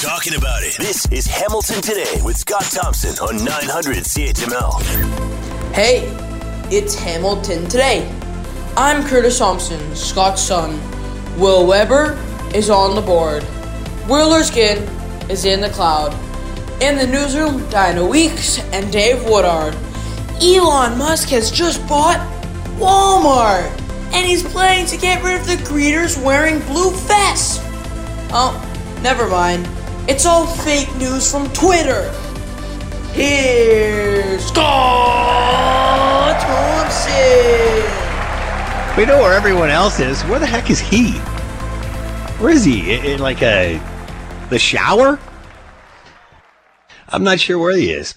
talking about it. This is Hamilton Today with Scott Thompson on 900 CHML. Hey, it's Hamilton Today. I'm Curtis Thompson, Scott's son. Will Weber is on the board. Will Erskine is in the cloud. In the newsroom, Diana Weeks and Dave Woodard. Elon Musk has just bought Walmart, and he's planning to get rid of the greeters wearing blue vests. Oh, never mind. It's all fake news from Twitter. Here's Scott Thompson. We know where everyone else is. Where the heck is he? Where is he? In, in like a the shower? I'm not sure where he is.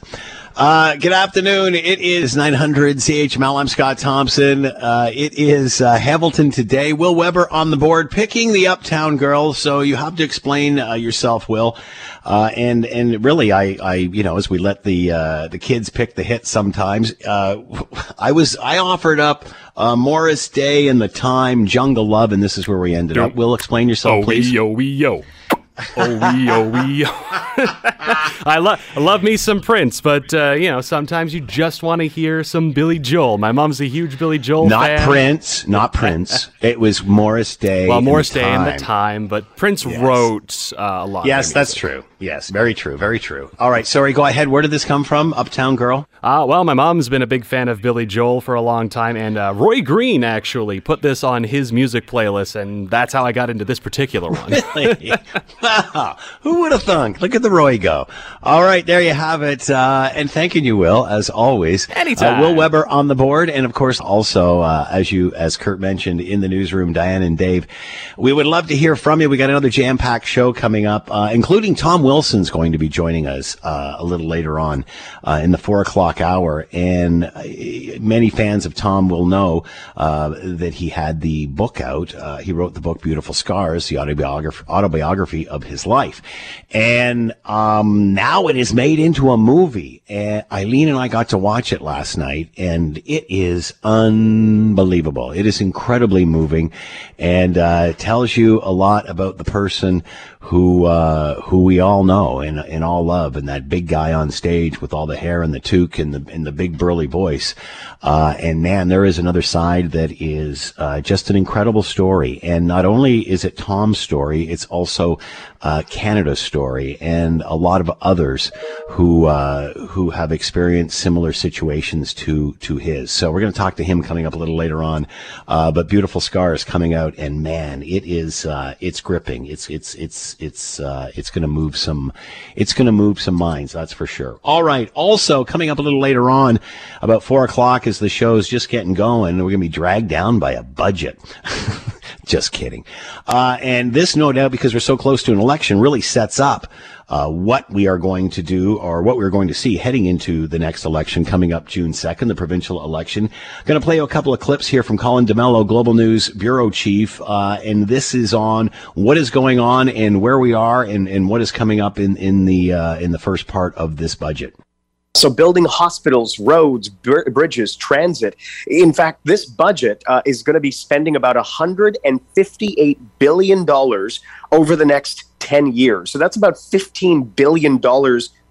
Uh, good afternoon. It is 900 CHML. I'm Scott Thompson. Uh, it is uh, Hamilton today. Will Weber on the board, picking the Uptown Girls. So you have to explain uh, yourself, Will. Uh, and and really, I, I you know as we let the uh, the kids pick the hits sometimes, I was I offered up Morris Day and the Time, Jungle Love, and this is where we ended up. Will explain yourself, oh, please. Yo, we yo. Oh wee, oh wee. I love love me some Prince, but uh, you know sometimes you just want to hear some Billy Joel. My mom's a huge Billy Joel not fan. Prince, not Prince. it was Morris Day. Well, Morris Day and and the time, but Prince yes. wrote uh, a lot. Yes, that's true. Yes, very true, very true. All right, sorry, go ahead. Where did this come from? Uptown Girl? Uh, well, my mom's been a big fan of Billy Joel for a long time, and uh, Roy Green actually put this on his music playlist, and that's how I got into this particular one. really? wow. Who would have thunk? Look at the Roy go. All right, there you have it. Uh, and thanking you, Will, as always. Anytime. Uh, Will Weber on the board, and of course, also uh, as you, as Kurt mentioned in the newsroom, Diane and Dave. We would love to hear from you. We got another jam-packed show coming up, uh, including Tom Wilson's going to be joining us uh, a little later on uh, in the four o'clock hour. And many fans of Tom will know that he had the book out. he wrote the book "Beautiful Scars," the autobiography, autobiography of his life, and um, now it is made into a movie. And Eileen and I got to watch it last night, and it is unbelievable. It is incredibly moving, and uh, tells you a lot about the person who uh, who we all know and, and all love, and that big guy on stage with all the hair and the toque and the and the big burly voice. Uh, and man, there is another side that is uh, just an incredible story. And not only is it Tom's story, it's also uh, Canada's story, and a lot of others who uh, who have experienced similar situations to to his. So we're going to talk to him coming up a little later on. Uh, but beautiful scars coming out, and man, it is it's gripping. It's it's it's it's uh, it's going to move some it's going to move some minds. That's for sure. All right. Also coming up a little later on, about four o'clock, as the show's just getting going, we're going to be dragged down by a budget. just kidding. Uh, and this, no doubt, because we're so close to an election, really sets up uh, what we are going to do or what we're going to see heading into the next election coming up June 2nd, the provincial election. Going to play a couple of clips here from Colin D'Mello, Global News Bureau Chief. Uh, and this is on what is going on and where we are and, and what is coming up in, in the, uh, in the first part of this budget. So, building hospitals, roads, br- bridges, transit. In fact, this budget uh, is going to be spending about $158 billion over the next 10 years. So, that's about $15 billion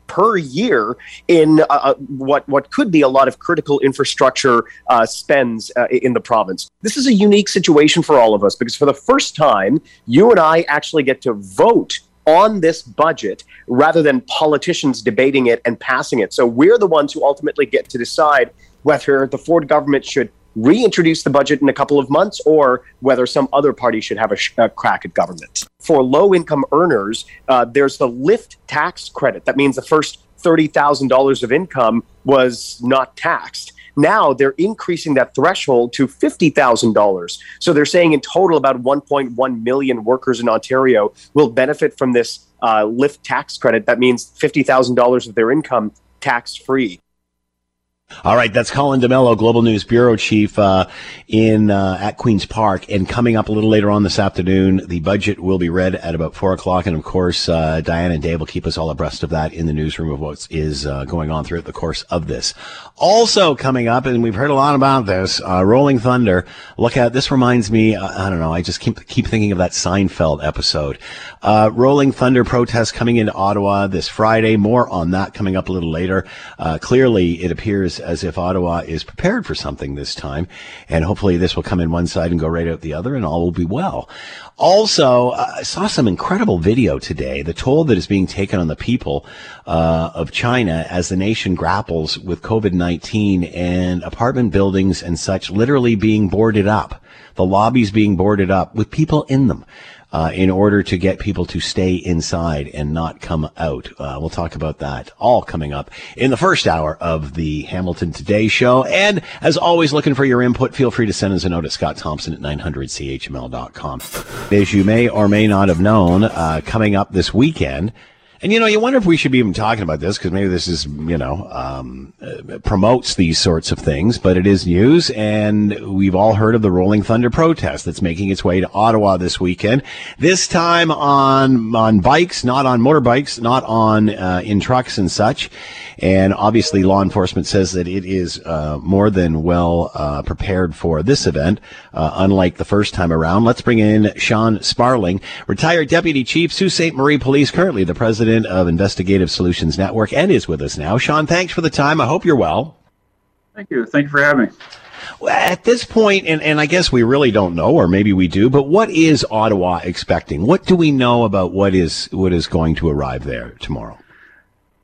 per year in uh, uh, what what could be a lot of critical infrastructure uh, spends uh, in the province. This is a unique situation for all of us because for the first time, you and I actually get to vote on this budget rather than politicians debating it and passing it. So we're the ones who ultimately get to decide whether the Ford government should reintroduce the budget in a couple of months or whether some other party should have a, sh- a crack at government. For low income earners, uh, there's the lift tax credit. That means the first $30,000 of income was not taxed. Now they're increasing that threshold to $50,000. So they're saying in total about 1.1 million workers in Ontario will benefit from this uh, lift tax credit. That means $50,000 of their income tax free. All right, that's Colin D'Mello, Global News Bureau Chief uh, in uh, at Queens Park, and coming up a little later on this afternoon, the budget will be read at about four o'clock, and of course, uh, Diane and Dave will keep us all abreast of that in the newsroom of what is uh, going on throughout the course of this. Also coming up, and we've heard a lot about this, uh, Rolling Thunder. Look at this reminds me. Uh, I don't know. I just keep keep thinking of that Seinfeld episode. Rolling Thunder protest coming into Ottawa this Friday. More on that coming up a little later. clearly, it appears as if Ottawa is prepared for something this time. And hopefully this will come in one side and go right out the other and all will be well. Also, uh, I saw some incredible video today. The toll that is being taken on the people uh, of China as the nation grapples with COVID-19 and apartment buildings and such literally being boarded up. The lobbies being boarded up with people in them uh, in order to get people to stay inside and not come out. Uh, we'll talk about that all coming up in the first hour of the Hamilton Today show. And as always, looking for your input, feel free to send us a note at Scott Thompson at 900CHML.com. As you may or may not have known, uh, coming up this weekend, and you know, you wonder if we should be even talking about this because maybe this is, you know, um, uh, promotes these sorts of things, but it is news, and we've all heard of the Rolling Thunder protest that's making its way to Ottawa this weekend. This time on on bikes, not on motorbikes, not on uh, in trucks and such. And obviously, law enforcement says that it is uh, more than well uh, prepared for this event, uh, unlike the first time around. Let's bring in Sean Sparling, retired deputy chief, Sault Ste. Marie Police, currently the president of Investigative Solutions Network, and is with us now. Sean, thanks for the time. I hope you're well. Thank you. Thank you for having me. At this point, and, and I guess we really don't know, or maybe we do, but what is Ottawa expecting? What do we know about what is what is going to arrive there tomorrow?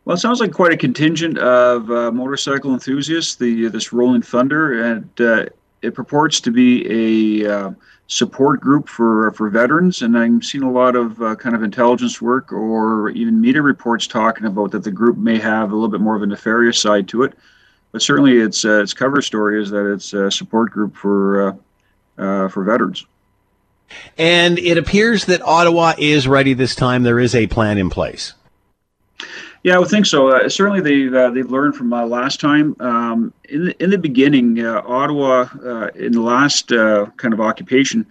Well, it sounds like quite a contingent of uh, motorcycle enthusiasts. The this Rolling Thunder, and uh, it purports to be a uh, support group for for veterans. And I'm seeing a lot of uh, kind of intelligence work or even media reports talking about that the group may have a little bit more of a nefarious side to it. But certainly, its uh, its cover story is that it's a support group for uh, for veterans. And it appears that Ottawa is ready this time. There is a plan in place. Yeah, I would think so. Uh, certainly, they've uh, they've learned from uh, last time. Um, in the, in the beginning, uh, Ottawa, uh, in the last uh, kind of occupation,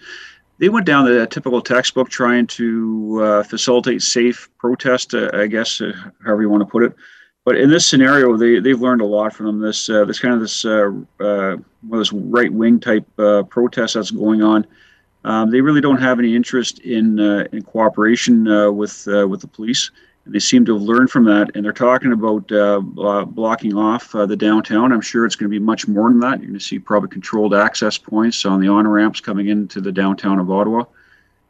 they went down the typical textbook trying to facilitate safe protest. I guess, however you want to put it. But in this scenario, they they've learned a lot from this this kind of this well, this right wing type protest that's going on. Um, they really don't have any interest in in cooperation with with the police they seem to have learned from that, and they're talking about uh, blocking off uh, the downtown. I'm sure it's going to be much more than that. You're going to see probably controlled access points on the on ramps coming into the downtown of Ottawa,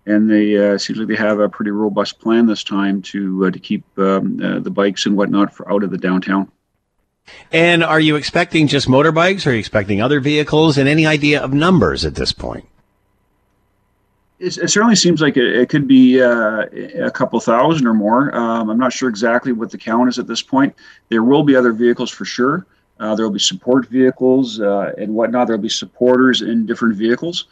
and they uh, seems like they have a pretty robust plan this time to uh, to keep um, uh, the bikes and whatnot out of the downtown. And are you expecting just motorbikes? Or are you expecting other vehicles? And any idea of numbers at this point? It, it, certainly seems like it, it could be uh, a couple thousand or more. Um, I'm not sure exactly what the count is at this point. There will be other vehicles for sure. Uh, there will be support vehicles uh, and whatnot. There will be supporters in different vehicles.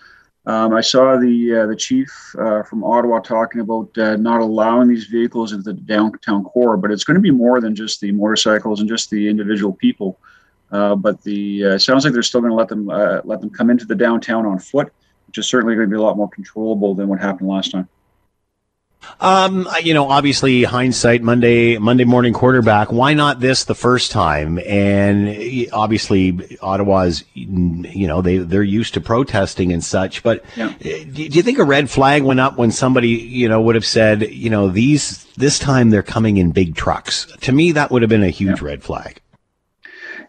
Um, I saw the uh, the chief uh, from Ottawa talking about uh, not allowing these vehicles into the downtown core, but it's going to be more than just the motorcycles and just the individual people. but the sounds like they're still going to let them let them come into the downtown on foot which is certainly going to be a lot more controllable than what happened last time. Um, you know, obviously hindsight Monday, Monday morning quarterback. Why not this the first time? And obviously Ottawa's, you know, they, they're used to protesting and such, but yeah. do you think a red flag went up when somebody, you know, would have said, you know, these, this time they're coming in big trucks? To me, that would have been a huge yeah. red flag.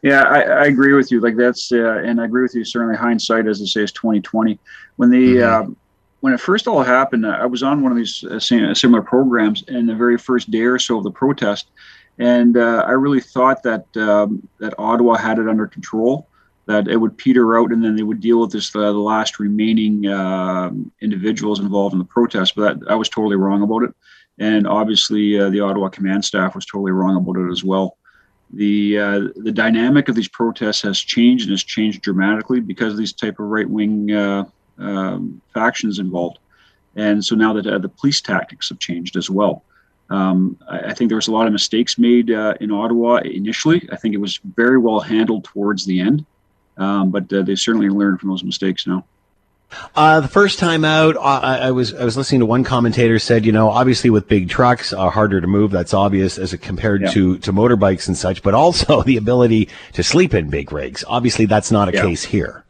Yeah, I, I, agree with you. Like that's, uh, and I agree with you. Certainly, hindsight, as they say, is twenty twenty. When the mm-hmm. uh, when it first all happened, I was on one of these uh, similar programs in the very first day or so of the protest, and uh, I really thought that um, that Ottawa had it under control. That it would peter out, and then they would deal with this uh, the last remaining um, individuals involved in the protest. But that, I was totally wrong about it, and obviously uh, the Ottawa command staff was totally wrong about it as well the uh, the dynamic of these protests has changed and has changed dramatically because of these type of right wing uh, um, factions involved, and so now that uh, the police tactics have changed as well. Um, I, I, think there was a lot of mistakes made uh, in Ottawa initially. I think it was very well handled towards the end, um, but uh, they certainly learned from those mistakes now. Uh, the first time out, uh, I, I, was I was listening to one commentator said, you know, obviously with big trucks are harder to move. That's obvious as it compared yeah. to to motorbikes and such, but also the ability to sleep in big rigs. Obviously, that's not a yeah. case here.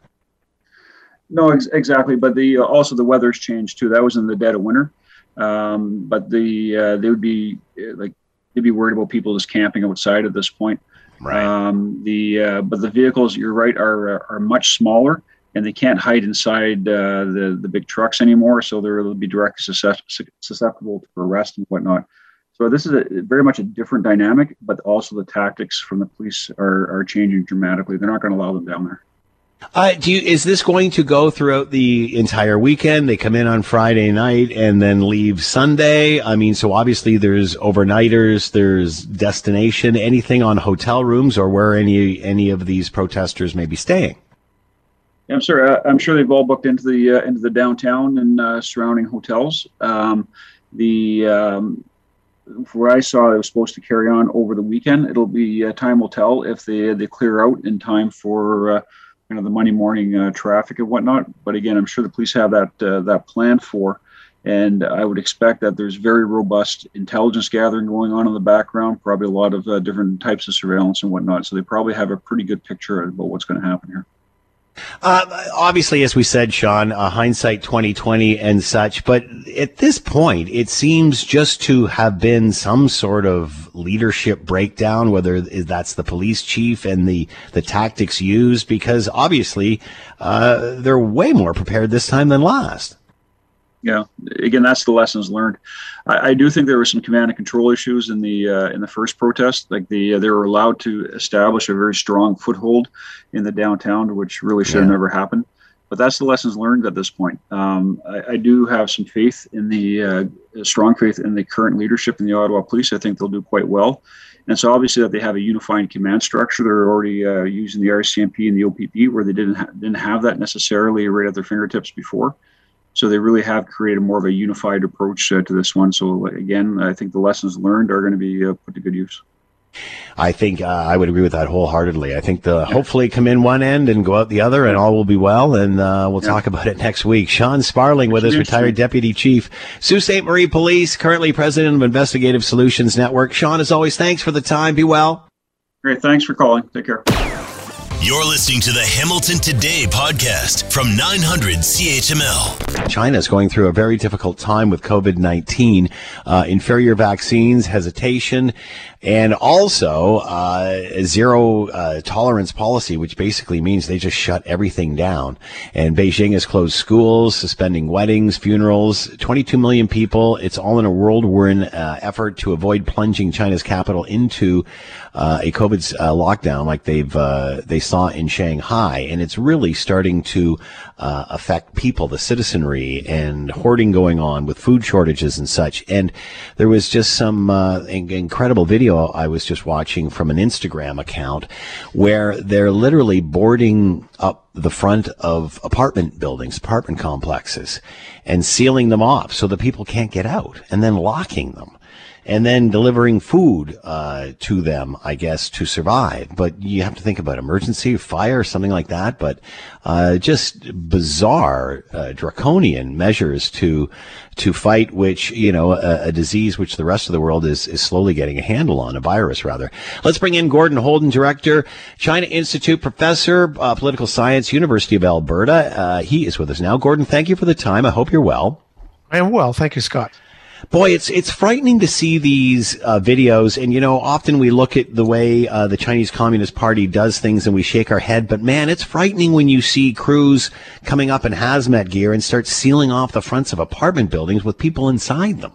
No, ex- exactly. But the uh, also the weather's changed too. That was in the dead of winter. Um, but the uh, they would be uh, like they'd be worried about people just camping outside at this point. Right. Um, the uh, but the vehicles, you're right, are are much smaller and they can't hide inside uh, the the big trucks anymore. So they'll be directly susceptible to arrest and whatnot. So this is a, very much a different dynamic, but also the tactics from the police are, are changing dramatically. They're not going to allow them down there. Uh, do you, is this going to go throughout the entire weekend? They come in on Friday night and then leave Sunday. I mean, so obviously there's overnighters, there's destination, anything on hotel rooms or where any any of these protesters may be staying. I'm sure. Uh, I'm sure they've all booked into the uh, into the downtown and uh, surrounding hotels. Um, the um, where I saw it was supposed to carry on over the weekend. It'll be uh, time will tell if they they clear out in time for uh, you know the Monday morning uh, traffic and whatnot. But again, I'm sure the police have that that planned for. And I would expect that there's very robust intelligence gathering going on in the background, probably a lot of different types of surveillance and whatnot. So they probably have a pretty good picture about what's going to happen here. Uh, obviously, as we said, Sean, uh, hindsight 2020 and such, but at this point, it seems just to have been some sort of leadership breakdown, whether that's the police chief and the, the tactics used, because obviously, uh, they're way more prepared this time than last yeah, again, that's the lessons learned. I, I, do think there were some command and control issues in the uh, in the first protest. Like the uh, they were allowed to establish a very strong foothold in the downtown, which really should have never happened. But that's the lessons learned at this point. Um, I, I, do have some faith in the uh, strong faith in the current leadership in the Ottawa Police. I think they'll do quite well. And so obviously that they have a unifying command structure. They're already uh, using the RCMP and the OPP, where they didn't ha- didn't have that necessarily right at their fingertips before. So they really have created more of a unified approach uh, to this one. So again, I think the lessons learned are going to be uh, put to good use. I think uh, I would agree with that wholeheartedly. I think the hopefully come in one end and go out the other, and all will be well. And uh, we'll yeah. talk about it next week. Sean Sparling with us, retired deputy chief, Sault Ste. Marie Police, currently president of Investigative Solutions Network. Sean, as always, thanks for the time. Be well. Great. Thanks for calling. Take care. You're listening to the Hamilton Today podcast from 900 CHML. China is going through a very difficult time with COVID 19. Uh, inferior vaccines, hesitation, and also uh, zero uh, tolerance policy, which basically means they just shut everything down. And Beijing has closed schools, suspending weddings, funerals. 22 million people. It's all in a whirlwind uh, effort to avoid plunging China's capital into uh, a COVID uh, lockdown like they've uh, they saw in Shanghai, and it's really starting to affect people, the citizenry, and hoarding going on with food shortages and such. And there was just some incredible video video I was just watching from an Instagram account where they're literally boarding up the front of apartment buildings, apartment complexes, and sealing them off so that people can't get out, and then locking them and then delivering food uh, to them, I guess, to survive. But you have to think about emergency, fire, something like that. But uh, just bizarre, uh, draconian measures to to fight, which you know, a, a, disease which the rest of the world is is slowly getting a handle on, a virus rather. Let's bring in Gordon Houlden, director, China Institute professor, uh, political science, University of Alberta. Uh, he is with us now. Gordon, thank you for the time. I hope you're well. I am well, thank you, Scott boy, it's it's frightening to see these uh, videos, and you know, often we look at the way uh, the Chinese Communist Party does things, and we shake our head. But man, it's frightening when you see crews coming up in hazmat gear and start sealing off the fronts of apartment buildings with people inside them.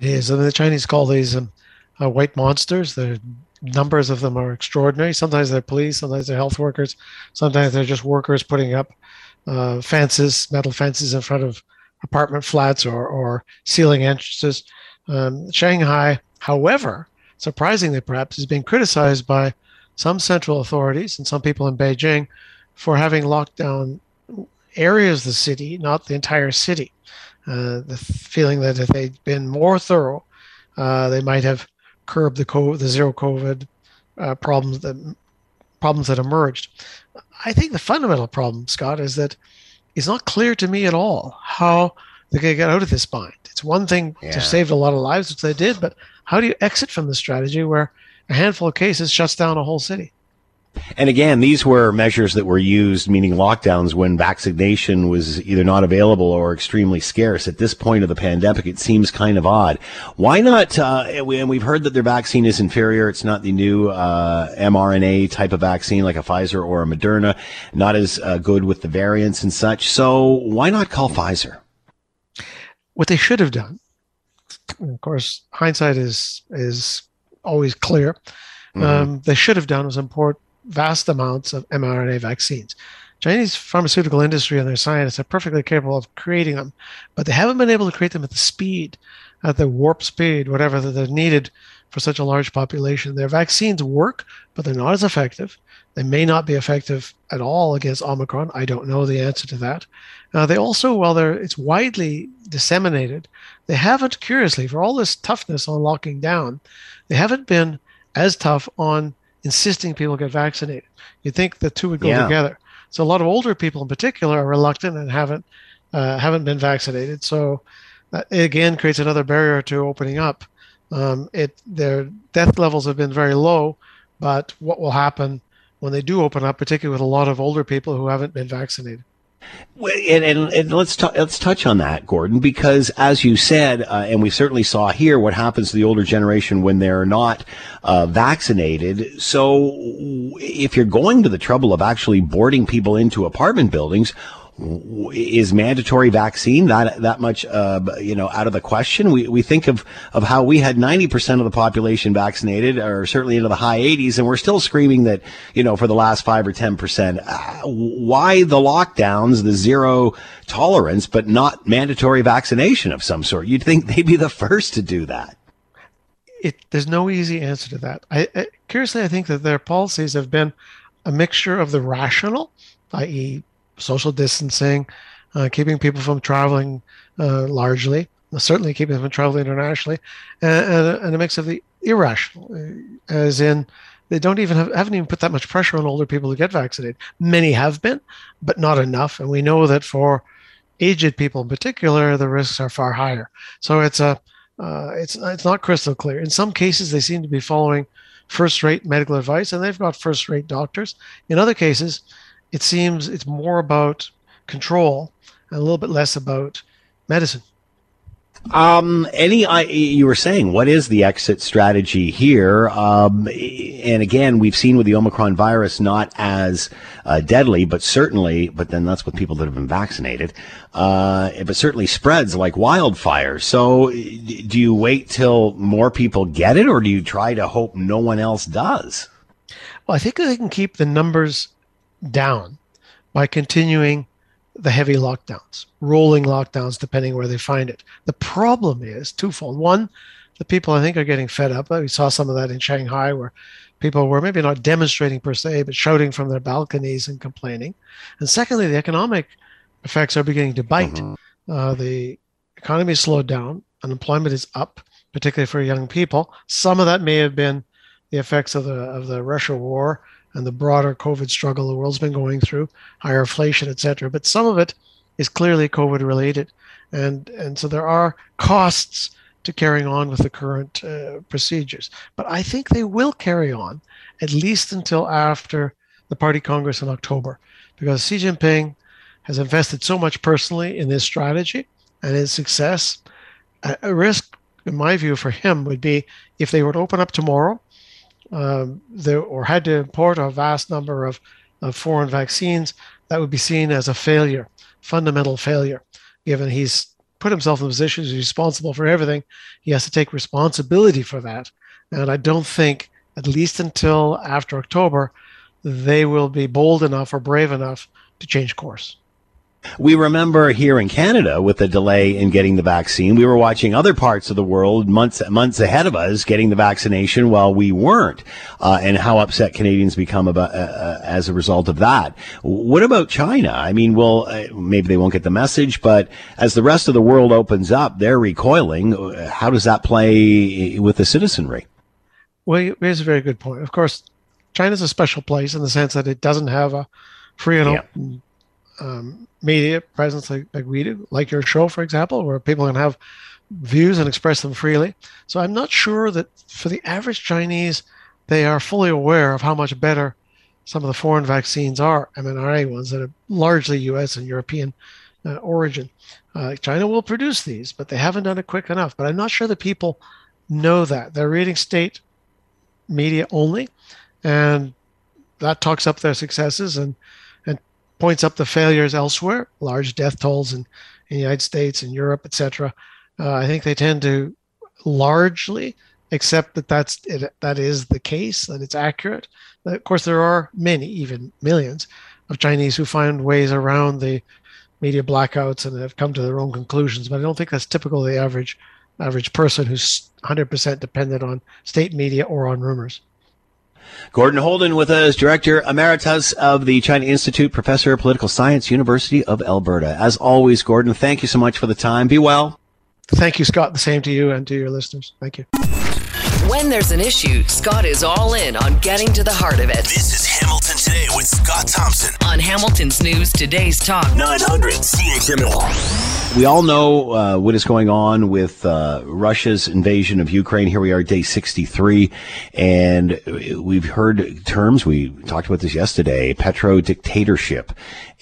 It is, and the Chinese call these um, uh, white monsters. The numbers of them are extraordinary. Sometimes they're police, sometimes they're health workers, sometimes they're just workers putting up uh, fences, metal fences in front of apartment flats or, or ceiling entrances. Um, Shanghai, however, surprisingly perhaps, has been criticized by some central authorities and some people in Beijing for having locked down areas of the city, not the entire city. Uh, the feeling that if they'd been more thorough Uh, they might have curbed the COVID, the zero COVID uh, problems that problems that emerged. I think the fundamental problem, Scott, is that it's not clear to me at all how they're going to get out of this bind. It's one thing Yeah. to save a lot of lives, which they did, but how do you exit from the strategy where a handful of cases shuts down a whole city? And again, these were measures that were used, meaning lockdowns, when vaccination was either not available or extremely scarce. At this point of the pandemic, it seems kind of odd. Why not? Uh, and we- and we've heard that their vaccine is inferior. It's not the new uh, mRNA type of vaccine like a Pfizer or a Moderna. Not as uh, good with the variants and such. So why not call Pfizer? What they should have done, of course, hindsight is is always clear. Um, they should have done was import vast amounts of mRNA vaccines. Chinese pharmaceutical industry and their scientists are perfectly capable of creating them, but they haven't been able to create them at the speed, at the warp speed, whatever that they're needed for such a large population. Their vaccines work, but they're not as effective. They may not be effective at all against Omicron. I don't know the answer to that. Uh, they also, while they're it's widely disseminated, they haven't, curiously, for all this toughness on locking down, they haven't been as tough on insisting people get vaccinated. You'd think the two would go Yeah. together. So a lot of older people, in particular, are reluctant and haven't uh, haven't been vaccinated. So that again creates another barrier to opening up. Um, it their death levels have been very low, but what will happen when they do open up, particularly with a lot of older people who haven't been vaccinated? And, and, and let's t- let's touch on that, Gordon, because as you said, uh, and we certainly saw here, what happens to the older generation when they're not uh, vaccinated. So, if you're going to the trouble of actually boarding people into apartment buildings, is mandatory vaccine that that much uh, you know out of the question? We we think of of how we had 90% of the population vaccinated, or certainly into the high 80s, and we're still screaming that you know for the last five or 10%. Uh, why the lockdowns, the zero tolerance, but not mandatory vaccination of some sort? You'd think they'd be the first to do that. it there's no easy answer to that. I, I curiously I think that their policies have been a mixture of the rational, i.e., social distancing, uh, keeping people from traveling uh, largely, certainly keeping them from traveling internationally, and, and, a, and a mix of the irrational, uh, as in they don't even have haven't even put that much pressure on older people to get vaccinated. Many have been, but not enough, and we know that for aged people in particular, the risks are far higher. So it's a uh, it's it's not crystal clear. In some cases, they seem to be following first-rate medical advice, and they've got first-rate doctors. In other cases, it seems it's more about control and a little bit less about medicine. Um, any, I, you were saying, what is the exit strategy here? Um, and again, we've seen with the Omicron virus, not as uh, deadly, but certainly, but then that's with people that have been vaccinated, uh, but certainly spreads like wildfire. So do you wait till more people get it or do you try to hope no one else does? Well, I think they can keep the numbers down by continuing the heavy lockdowns, rolling lockdowns, depending where they find it. The problem is twofold. One, the people I think are getting fed up. We saw some of that in Shanghai where people were maybe not demonstrating per se, but shouting from their balconies and complaining. And secondly, the economic effects are beginning to bite. Uh, the economy slowed down, unemployment is up, particularly for young people. Some of that may have been the effects of the of the Russia war and the broader COVID struggle the world's been going through, higher inflation, et cetera. But some of it is clearly COVID related, and and so there are costs to carrying on with the current uh, procedures. But I think they will carry on at least until after the Party Congress in October, because Xi Jinping has invested so much personally in this strategy and its success. A, a risk, in my view, for him would be if they were to open up tomorrow um, or had to import a vast number of, of foreign vaccines, that would be seen as a failure, fundamental failure, given he's put himself in a position he's responsible for everything. He has to take responsibility for that. And I don't think, at least until after October, they will be bold enough or brave enough to change course. We remember here in Canada with the delay in getting the vaccine, we were watching other parts of the world months months ahead of us getting the vaccination while we weren't, uh, and how upset Canadians become about uh, uh as a result of that. What about China? I mean, well, uh, maybe they won't get the message, but as the rest of the world opens up, they're recoiling. How does that play with the citizenry? Well, here's a very good point. Of course, China's a special place in the sense that it doesn't have a free and yeah. open um, media presence like, like we do, like your show, for example, where people can have views and express them freely. So I'm not sure that for the average Chinese, they are fully aware of how much better some of the foreign vaccines are, mRNA ones that are largely US and European uh, origin. Uh, China will produce these, but they haven't done it quick enough. But I'm not sure that people know that. They're reading state media only, and that talks up their successes and points up the failures elsewhere, large death tolls in, in the United States and Europe, etc. Uh, I think they tend to largely accept that that's it, that is the case, that it's accurate. Of course, there are many, even millions, of Chinese who find ways around the media blackouts and have come to their own conclusions. But I don't think that's typical of the average average person who's 100% dependent on state media or on rumors. Gordon Houlden with us, Director Emeritus of the China Institute, Professor of Political Science, University of Alberta. As always, Gordon, thank you so much for the time. Be well. Thank you, Scott. The same to you and to your listeners. Thank you. When there's an issue, Scott is all in on getting to the heart of it. This is Hamilton Today with Scott Thompson on Hamilton's News Today's Talk 900 CHML. We all know uh, what is going on with uh, Russia's invasion of Ukraine. Here we are, day 63, and we've heard terms. We talked about this yesterday: petro dictatorship,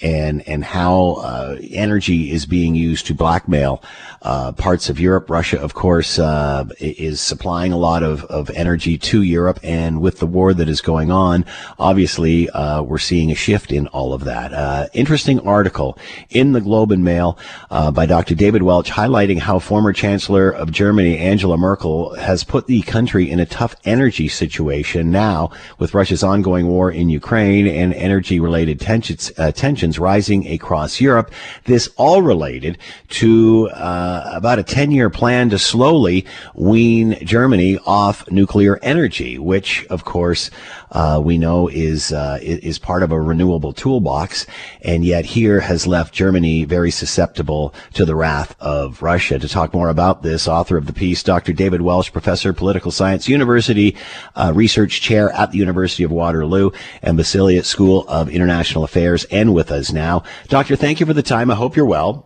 and and how uh, energy is being used to blackmail uh, parts of Europe. Russia, of course, uh, is supplying a lot of, of energy to Europe. And with the war that is going on, obviously, uh, we're seeing a shift in all of that. Uh, interesting article in the Globe and Mail uh, by Dr. David Welch highlighting how former Chancellor of Germany, Angela Merkel, has put the country in a tough energy situation now with Russia's ongoing war in Ukraine and energy related tensions, uh, tensions rising across Europe. This all related to uh, about a 10 year plan to slowly wean Germany off nuclear energy, which, of course, uh, we know is uh, is part of a renewable toolbox, and yet here has left Germany very susceptible to the wrath of Russia. To talk more about this, author of the piece, Dr. David Welch, professor political science, University uh, research chair at the University of Waterloo and Balsillie School of International Affairs, and with us now, Doctor. Thank you for the time. I hope you're well.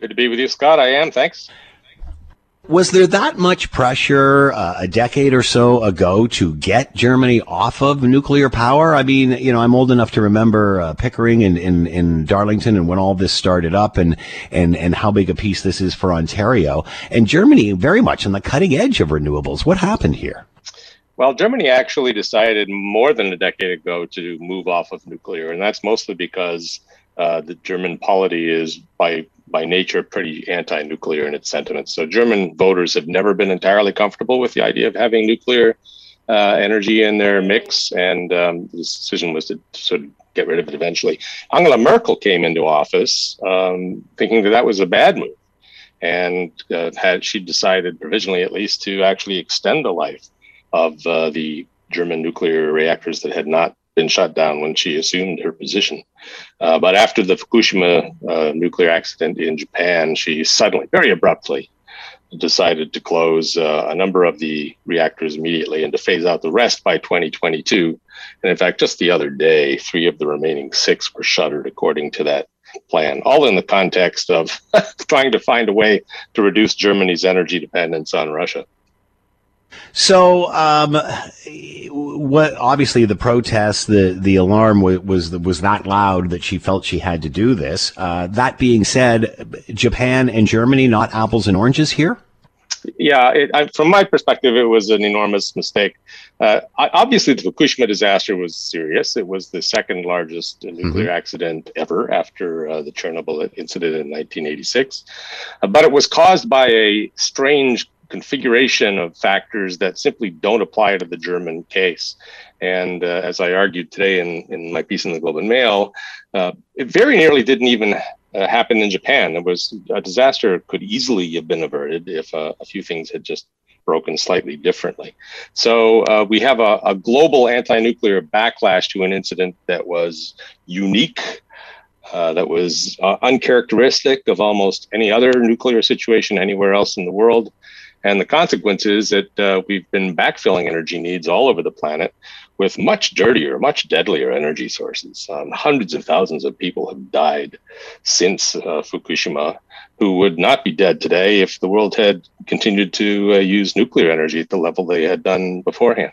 Good to be with you, Scott. I am. Thanks. Was there that much pressure uh, a decade or so ago to get Germany off of nuclear power? I mean, you know, I'm old enough to remember uh, Pickering in, in, in Darlington and when all this started up and, and, and how big a piece this is for Ontario. And Germany very much on the cutting edge of renewables. What happened here? Well, Germany actually decided more than a decade ago to move off of nuclear, and that's mostly because uh, the German polity is by by nature pretty anti-nuclear in its sentiments. So German voters have never been entirely comfortable with the idea of having nuclear uh, energy in their mix, and um, the decision was to sort of get rid of it eventually. Angela Merkel came into office um, thinking that that was a bad move, and uh, had she decided provisionally at least to actually extend the life of uh, the German nuclear reactors that had not been shut down when she assumed her position. Uh, but after the Fukushima uh, nuclear accident in Japan, she suddenly, very abruptly, decided to close uh, a number of the reactors immediately and to phase out the rest by 2022. And in fact, just the other day, three of the remaining six were shuttered according to that plan, all in the context of trying to find a way to reduce Germany's energy dependence on Russia. So, um, what obviously the protest, the the alarm was was, was that loud that she felt she had to do this. Uh, that being said, Japan and Germany not apples and oranges here. Yeah, it, I, from my perspective, it was an enormous mistake. Uh, I, obviously, the Fukushima disaster was serious. It was the second largest nuclear mm-hmm. accident ever after uh, the Chernobyl incident in 1986. Uh, but it was caused by a strange configuration of factors that simply don't apply to the German case. And uh, as I argued today in, in my piece in the Globe and Mail, uh, it very nearly didn't even uh, happened in Japan. It was a disaster could easily have been averted if uh, a few things had just broken slightly differently. So uh, we have a, a global anti-nuclear backlash to an incident that was unique, uh, that was uh, uncharacteristic of almost any other nuclear situation anywhere else in the world. And the consequence is that uh, we've been backfilling energy needs all over the planet with much dirtier, much deadlier energy sources. Um, hundreds of thousands of people have died since uh, Fukushima who would not be dead today if the world had continued to uh, use nuclear energy at the level they had done beforehand.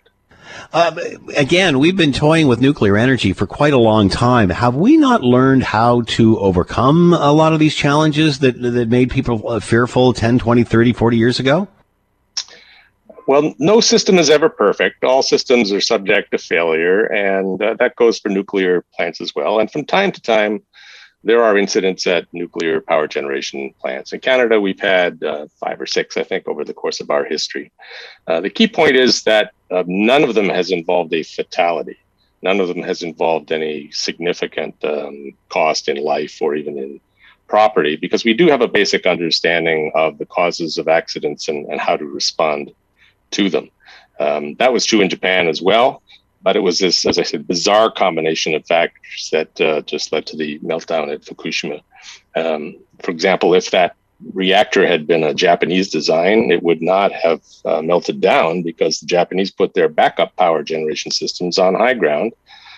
Uh, again, we've been toying with nuclear energy for quite a long time. Have we not learned how to overcome a lot of these challenges that, that made people uh, fearful 10, 20, 30, 40 years ago? Well, no system is ever perfect. All systems are subject to failure, and uh, that goes for nuclear plants as well. And from time to time, there are incidents at nuclear power generation plants. In Canada, we've had uh, five or six, I think, over the course of our history. Uh, the key point is that uh, none of them has involved a fatality. None of them has involved any significant um, cost in life or even in property, because we do have a basic understanding of the causes of accidents and, and how to respond to them. Um, that was true in Japan as well. But it was this, as I said, bizarre combination of factors that uh, just led to the meltdown at Fukushima. Um, for example, if that reactor had been a Japanese design, it would not have uh, melted down because the Japanese put their backup power generation systems on high ground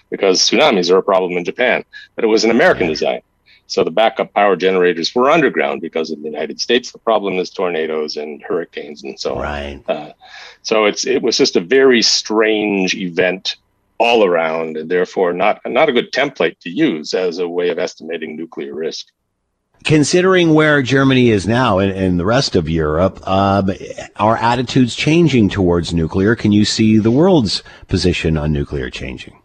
because tsunamis are a problem in Japan. But it was an American design. So the backup power generators were underground because in the United States the problem is tornadoes and hurricanes and so on. Right. Uh, so it's it was just a very strange event all around, and therefore not not a good template to use as a way of estimating nuclear risk. Considering where Germany is now and, and the rest of Europe, um, are attitudes changing towards nuclear? Can you see the world's position on nuclear changing?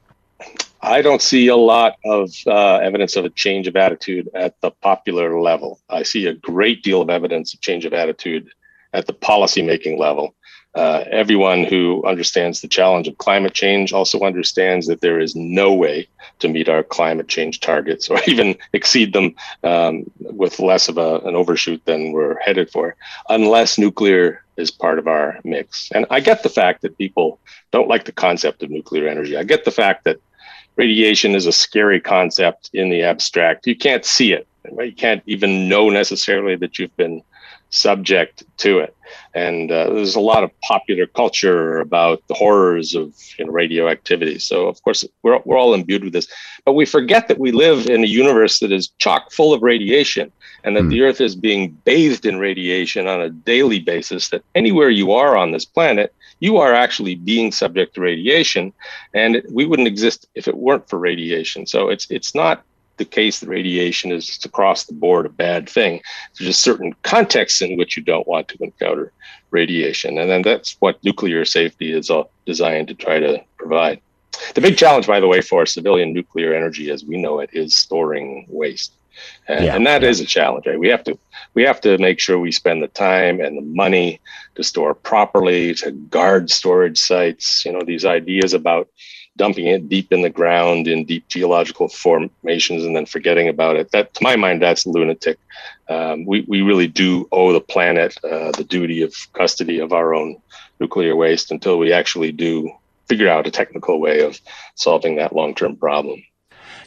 I don't see a lot of uh, evidence of a change of attitude at the popular level. I see a great deal of evidence of change of attitude at the policymaking level. Uh, everyone who understands the challenge of climate change also understands that there is no way to meet our climate change targets or even exceed them um, with less of a, an overshoot than we're headed for, unless nuclear is part of our mix. And I get the fact that people don't like the concept of nuclear energy. I get the fact that radiation is a scary concept in the abstract. You can't see it. You can't even know necessarily that you've been subject to it. And uh, there's a lot of popular culture about the horrors of you know, radioactivity. So, of course, we're, we're all imbued with this. But we forget that we live in a universe that is chock full of radiation and that mm. the Earth is being bathed in radiation on a daily basis, that anywhere you are on this planet, you are actually being subject to radiation, and we wouldn't exist if it weren't for radiation. So it's it's not the case that radiation is just across the board a bad thing. There's just certain contexts in which you don't want to encounter radiation, and then that's what nuclear safety is all designed to try to provide. The big challenge, by the way, for civilian nuclear energy as we know it is storing waste. And, yeah, and that yeah. is a challenge. Right? We have to we have to make sure we spend the time and the money to store properly, to guard storage sites. You know, these ideas about dumping it deep in the ground in deep geological formations and then forgetting about it. That, to my mind, that's lunatic. Um, we we really do owe the planet uh, the duty of custody of our own nuclear waste until we actually do figure out a technical way of solving that long term problem.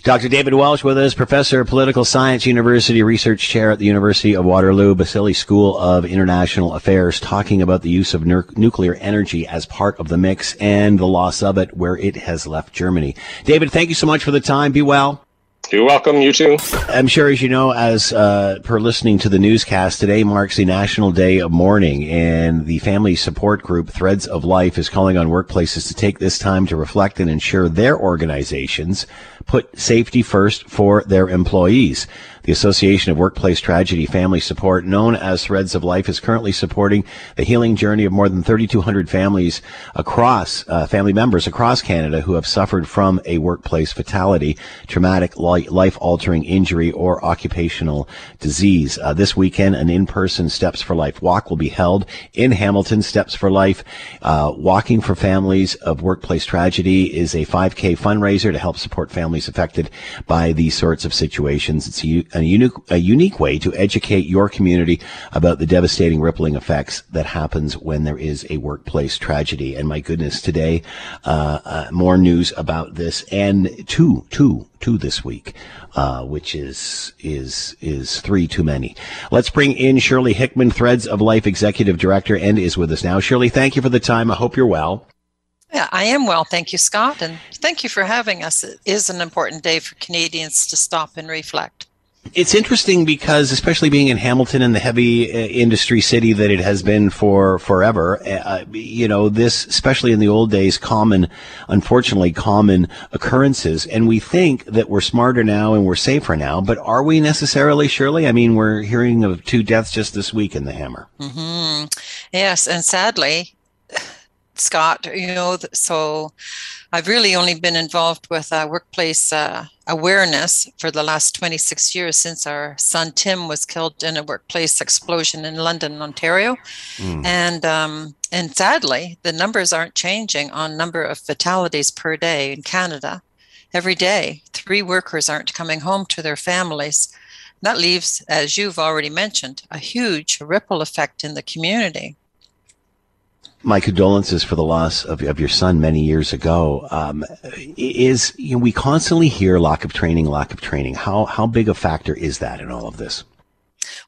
Dr. David Welch with us, professor of political science, university research chair at the University of Waterloo, Balsillie School of International Affairs, talking about the use of nu- nuclear energy as part of the mix and the loss of it where it has left Germany. David, thank you so much for the time. Be well. You're welcome. You too. I'm sure, as you know, as uh, per listening to the newscast, today marks the National Day of Mourning, and the family support group Threads of Life is calling on workplaces to take this time to reflect and ensure their organizations put safety first for their employees. The Association of Workplace Tragedy Family Support, known as Threads of Life, is currently supporting the healing journey of more than 3,200 families across, uh, family members across Canada who have suffered from a workplace fatality, traumatic, life altering injury, or occupational disease. Uh, this weekend, an in-person Steps for Life walk will be held in Hamilton. Steps for Life, uh, walking for families of workplace tragedy is a 5K fundraiser to help support families affected by these sorts of situations. It's a a unique, a unique way to educate your community about the devastating rippling effects that happens when there is a workplace tragedy. And my goodness, today, uh, uh, more news about this and two, two, two this week, uh, which is, is, is three too many. Let's bring in Shirley Hickman, Threads of Life Executive Director, and is with us now. Shirley, thank you for the time. I hope you're well. Yeah, I am well. Thank you, Scott. And thank you for having us. It is an important day for Canadians to stop and reflect. It's interesting because, especially being in Hamilton and the heavy uh, industry city that it has been for forever, uh, uh, you know, this, especially in the old days, common, unfortunately, common occurrences. And we think that we're smarter now and we're safer now, but are we necessarily, Shirley? I mean, we're hearing of two deaths just this week in the Hammer. Mm-hmm. Yes. And sadly, Scott, you know, so I've really only been involved with uh, workplace uh, awareness for the last 26 years since our son Tim was killed in a workplace explosion in London, Ontario. Mm. And um, and sadly, the numbers aren't changing on number of fatalities per day in Canada. Every day, three workers aren't coming home to their families. That leaves, as you've already mentioned, a huge ripple effect in the community my condolences for the loss of, of your son many years ago. Um, is you know, we constantly hear lack of training, lack of training. How how big a factor is that in all of this?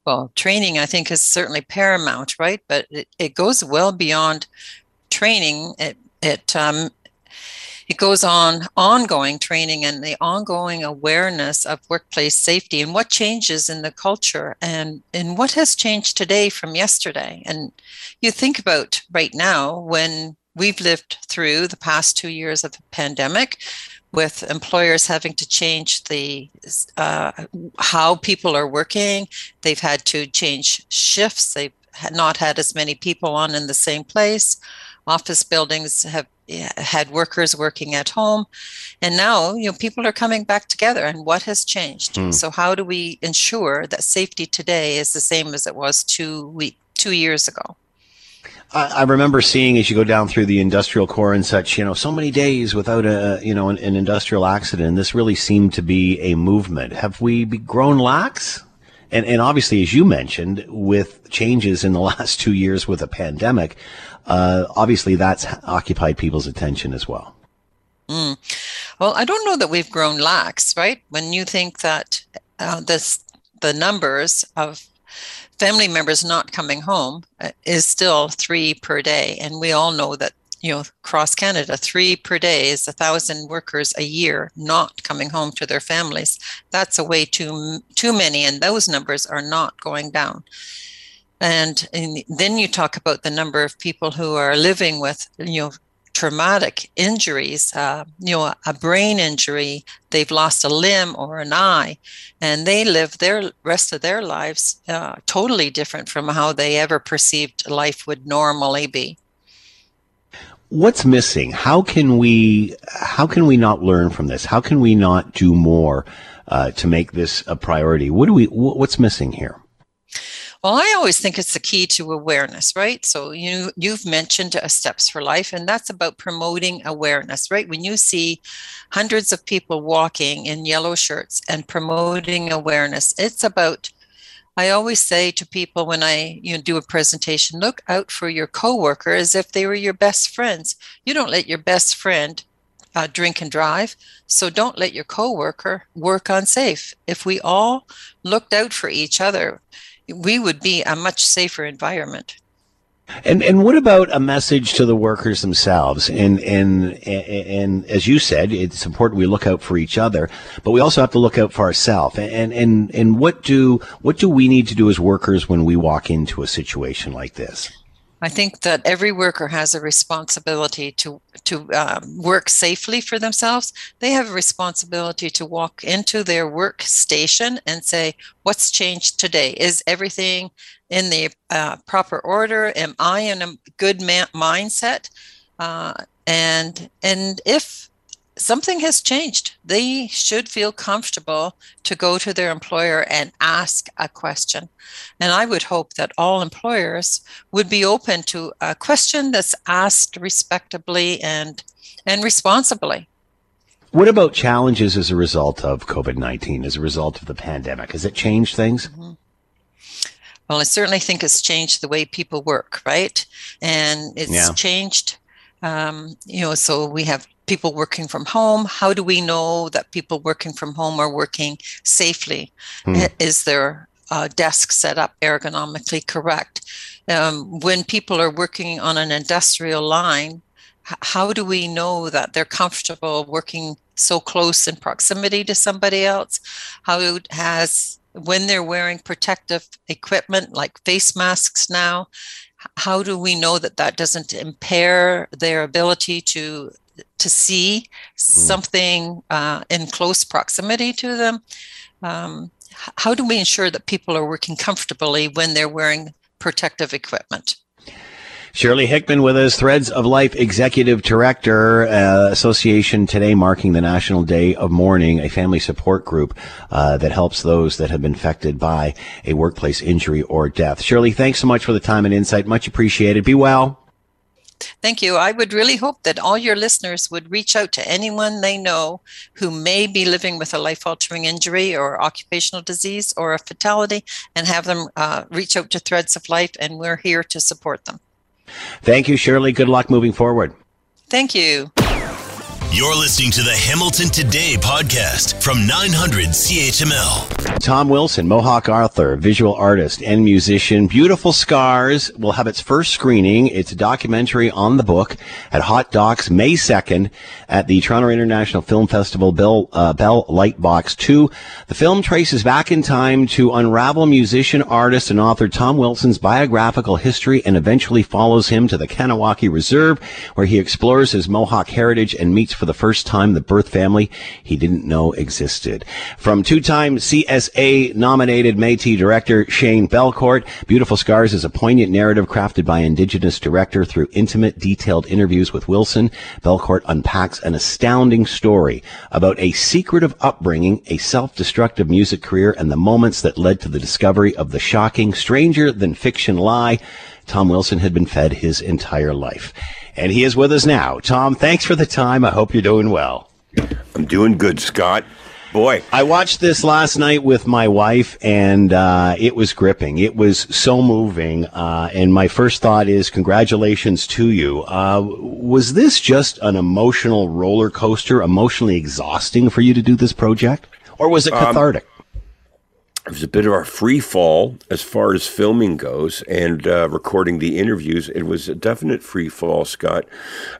Well, training I think is certainly paramount, right? But it, it goes well beyond training. It it um, it goes on ongoing training and the ongoing awareness of workplace safety and what changes in the culture and, and what has changed today from yesterday. And you think about right now when we've lived through the past two years of the pandemic with employers having to change the uh, how people are working. They've had to change shifts. They've not had as many people on in the same place office buildings have had workers working at home and now you know people are coming back together and what has changed mm. so how do we ensure that safety today is the same as it was two week two years ago I, remember seeing as you go down through the industrial core and such, you know, so many days without a, you know, an, an industrial accident. This really seemed to be a movement. Have we grown lax? And, and obviously, as you mentioned, with changes in the last two years with a pandemic, uh, obviously that's occupied people's attention as well. Mm. Well, I don't know that we've grown lax, right? When you think that uh, this, the numbers of family members not coming home uh, is still three per day, and we all know that you know across Canada, three per day is a thousand workers a year not coming home to their families. That's a way too too many, and those numbers are not going down. And, then you talk about the number of people who are living with, you know, traumatic injuries, uh, you know, a brain injury, they've lost a limb or an eye, and they live their rest of their lives uh, totally different from how they ever perceived life would normally be. What's missing? How can we how can we not learn from this? How can we not do more uh, to make this a priority? What do we? What's missing here? Well, I always think it's the key to awareness, right? So you you've mentioned uh, steps for life, and that's about promoting awareness, right? When you see hundreds of people walking in yellow shirts and promoting awareness, it's about I always say to people when I you know, do a presentation, look out for your coworker as if they were your best friends. You don't let your best friend uh, drink and drive, so don't let your coworker work unsafe. If we all looked out for each other, we would be a much safer environment. And and what about a message to the workers themselves? And and and, and as you said, it's important we look out for each other, but we also have to look out for ourselves. And and and what do what do we need to do as workers when we walk into a situation like this? I think that every worker has a responsibility to to um, work safely for themselves. They have a responsibility to walk into their workstation and say, "What's changed today? Is everything in the uh, proper order? Am I in a good ma- mindset?" Uh, and and if something has changed. They should feel comfortable to go to their employer and ask a question. And I would hope that all employers would be open to a question that's asked respectably and and responsibly. What about challenges as a result of COVID 19, as a result of the pandemic? Has it changed things? Mm-hmm. Well, I certainly think it's changed the way people work, right? And it's yeah. changed, um, you know, so we have people working from home. How do we know that people working from home are working safely? Hmm. Is their uh, desk set up ergonomically correct? Um, when people are working on an industrial line, how do we know that they're comfortable working so close in proximity to somebody else? How has when they're wearing protective equipment like face masks now, how do we know that that doesn't impair their ability to to see mm. something uh, in close proximity to them? Um, how do we ensure that people are working comfortably when they're wearing protective equipment? Shirley Hickman with us, Threads of Life Executive Director, uh, Association today marking the National Day of Mourning, a family support group uh, that helps those that have been affected by a workplace injury or death. Shirley, thanks so much for the time and insight. Much appreciated. Be well. Thank you. I would really hope that all your listeners would reach out to anyone they know who may be living with a life altering injury or occupational disease or a fatality and have them uh, reach out to Threads of Life, and we're here to support them. Thank you, Shirley. Good luck moving forward. Thank you. You're listening to the Hamilton Today podcast from 900 CHML. Tom Wilson, Mohawk author, visual artist, and musician. Beautiful Scars will have its first screening. It's a documentary on the book at Hot Docs May 2nd at the Toronto International Film Festival Bell, uh, Bell Lightbox 2. The film traces back in time to unravel musician, artist, and author Tom Wilson's biographical history and eventually follows him to the Kahnawake Reserve where he explores his Mohawk heritage and meets for the first time the birth family he didn't know existed. From two-time CSA nominated Métis director Shane Belcourt, Beautiful Scars is a poignant narrative crafted by Indigenous director through intimate, detailed interviews with Wilson. Belcourt unpacks an astounding story about a secretive upbringing, a self-destructive music career, and the moments that led to the discovery of the shocking, stranger than fiction lie Tom Wilson had been fed his entire life and he is with us now. Tom, thanks for the time. I hope you're doing well. I'm doing good, Scott. Boy, I watched this last night with my wife, and uh, it was gripping. It was so moving. Uh, and my first thought is, congratulations to you. Uh, was this just an emotional roller coaster, emotionally exhausting for you to do this project, or was it um, cathartic? Um, it was a bit of a free fall as far as filming goes and uh, recording the interviews. It was a definite free fall, Scott.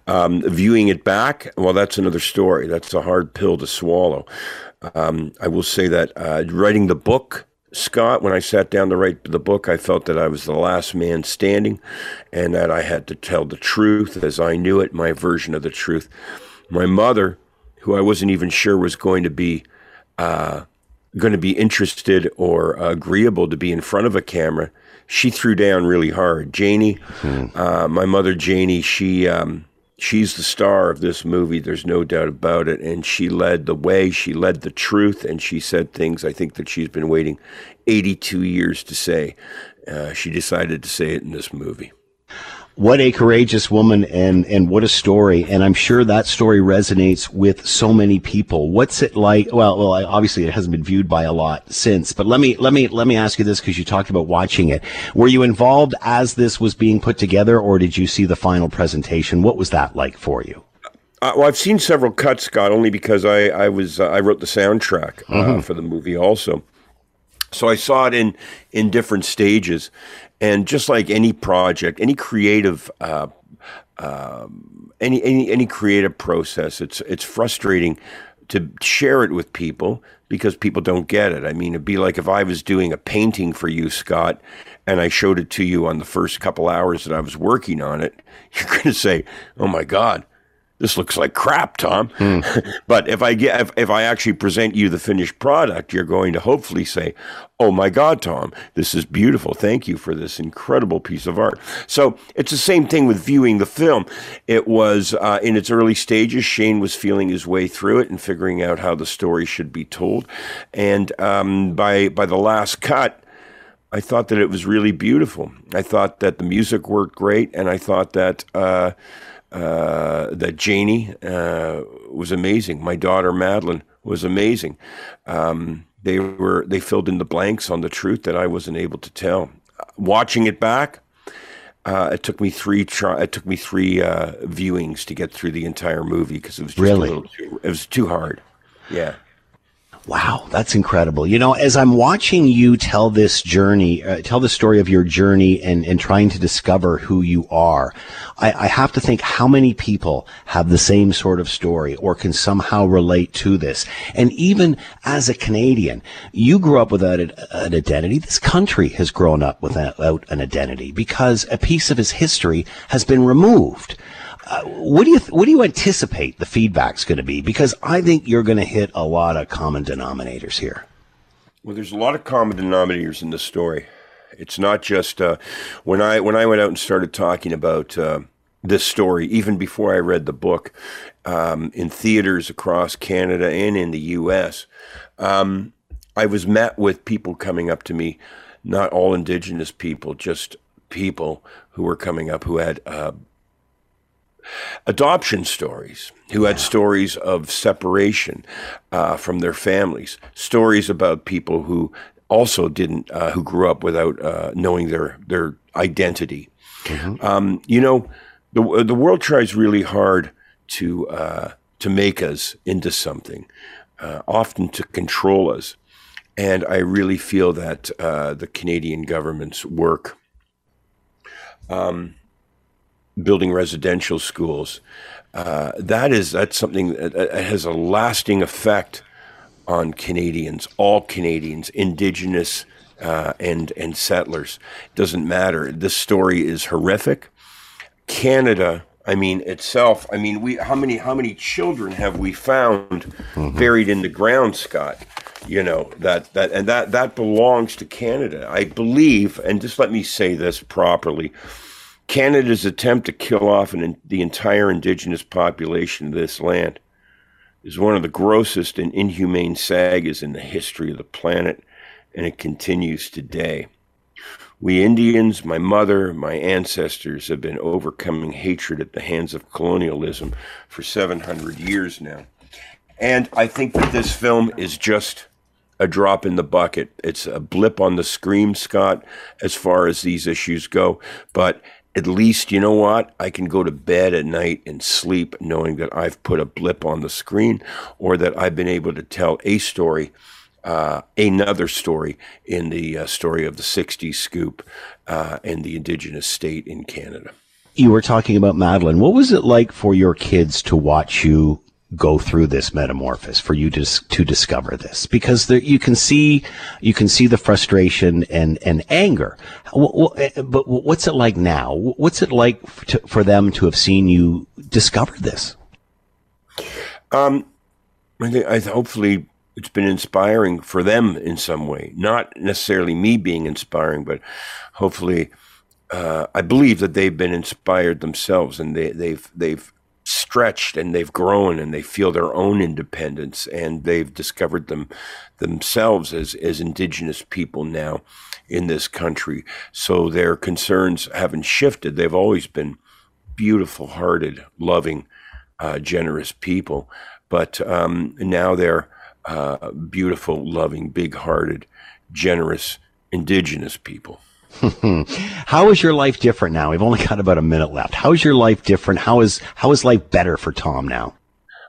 Um, viewing it back, well, that's another story. That's a hard pill to swallow. Um, I will say that uh, writing the book, Scott, when I sat down to write the book, I felt that I was the last man standing and that I had to tell the truth as I knew it, my version of the truth. My mother, who I wasn't even sure was going to be. Uh, going to be interested or agreeable to be in front of a camera, she threw down really hard. Janie, hmm. uh, my mother Janie, she um, she's the star of this movie. There's no doubt about it, and she led the way. She led the truth, and she said things I think that she's been waiting 82 years to say. Uh, she decided to say it in this movie what a courageous woman and and what a story. And i'm sure that story resonates with so many people. What's it like? Well well obviously it hasn't been viewed by a lot since but let me let me let me ask you this because you talked about watching it. Were you involved as this was being put together or did you see the final presentation? What was that like for you? Uh, well, I've seen several cuts, Scott, only because I I was uh, I wrote the soundtrack uh, mm-hmm. for the movie also. So I saw it in in different stages, and just like any project, any creative, uh, um, any, any any creative process, it's it's frustrating to share it with people because people don't get it. I mean, it'd be like if I was doing a painting for you, Scott, and I showed it to you on the first couple hours that I was working on it. You're going to say, "Oh my God." This looks like crap, Tom. Hmm. but if I get if, if I actually present you the finished product, you're going to hopefully say, "Oh my God, Tom, this is beautiful. Thank you for this incredible piece of art." So it's the same thing with viewing the film. It was uh, in its early stages. Shane was feeling his way through it and figuring out how the story should be told, and um, by by the last cut. I thought that it was really beautiful. I thought that the music worked great, and I thought that uh, uh, that Janie uh, was amazing. My daughter Madeline was amazing. Um, they were they filled in the blanks on the truth that I wasn't able to tell. Watching it back, uh, it took me three try. It took me three uh, viewings to get through the entire movie because it was just Really? a little too, it was too hard. Yeah. Wow, that's incredible. You know, as I'm watching you tell this journey, uh, tell the story of your journey and, and trying to discover who you are, I, I have to think how many people have the same sort of story or can somehow relate to this. And even as a Canadian, you grew up without an identity. This country has grown up without an identity because a piece of its history has been removed. Uh, what do you what do you anticipate the feedback's going to be? Because I think you're going to hit a lot of common denominators here. Well, there's a lot of common denominators in this story. It's not just uh, when I when I went out and started talking about uh, this story, even before I read the book, um, in theaters across Canada and in the U.S. Um, I was met with people coming up to me, not all Indigenous people, just people who were coming up who had uh, adoption stories, who had stories of separation uh, from their families, stories about people who also didn't, uh, who grew up without uh, knowing their their identity. Um, you know, the the world tries really hard to uh, to make us into something, uh, often to control us, and I really feel that uh, the Canadian government's work. Um, building residential schools. Uh, that is that's something that, has a lasting effect on Canadians, all Canadians, Indigenous uh, and and settlers. Doesn't matter. This story is horrific. Canada. I mean itself. I mean we. How many how many children have we found buried in the ground, Scott? You know that that and that that belongs to Canada. I believe, and just let me say this properly. Canada's attempt to kill off an, the entire indigenous population of this land is one of the grossest and inhumane sagas in the history of the planet, and it continues today. We Indians, my mother, my ancestors, have been overcoming hatred at the hands of colonialism for 700 years now. And I think that this film is just a drop in the bucket. It's a blip on the screen, Scott, as far as these issues go. But at least, you know what? I can go to bed at night and sleep knowing that I've put a blip on the screen or that I've been able to tell a story, uh, another story in the uh, story of the 60s scoop uh, and the Indigenous state in Canada. You were talking about Madeline. What was it like for your kids to watch you go through this metamorphosis for you to to discover this. Because there, you can see you can see the frustration and and anger. Wh- but what's it like now? What's it like to, for them to have seen you discover this? Um, I think I hopefully it's been inspiring for them in some way. Not necessarily me being inspiring, but hopefully, uh, I believe that they've been inspired themselves, and they, they've they've stretched and they've grown and they feel their own independence and they've discovered them themselves as as indigenous people now in this country. So their concerns haven't shifted. They've always been beautiful hearted, loving, uh, generous people. But um, now they're uh, beautiful, loving, big hearted, generous, indigenous people. how is your life different now we've only got about a minute left how is your life different how is how is life better for tom now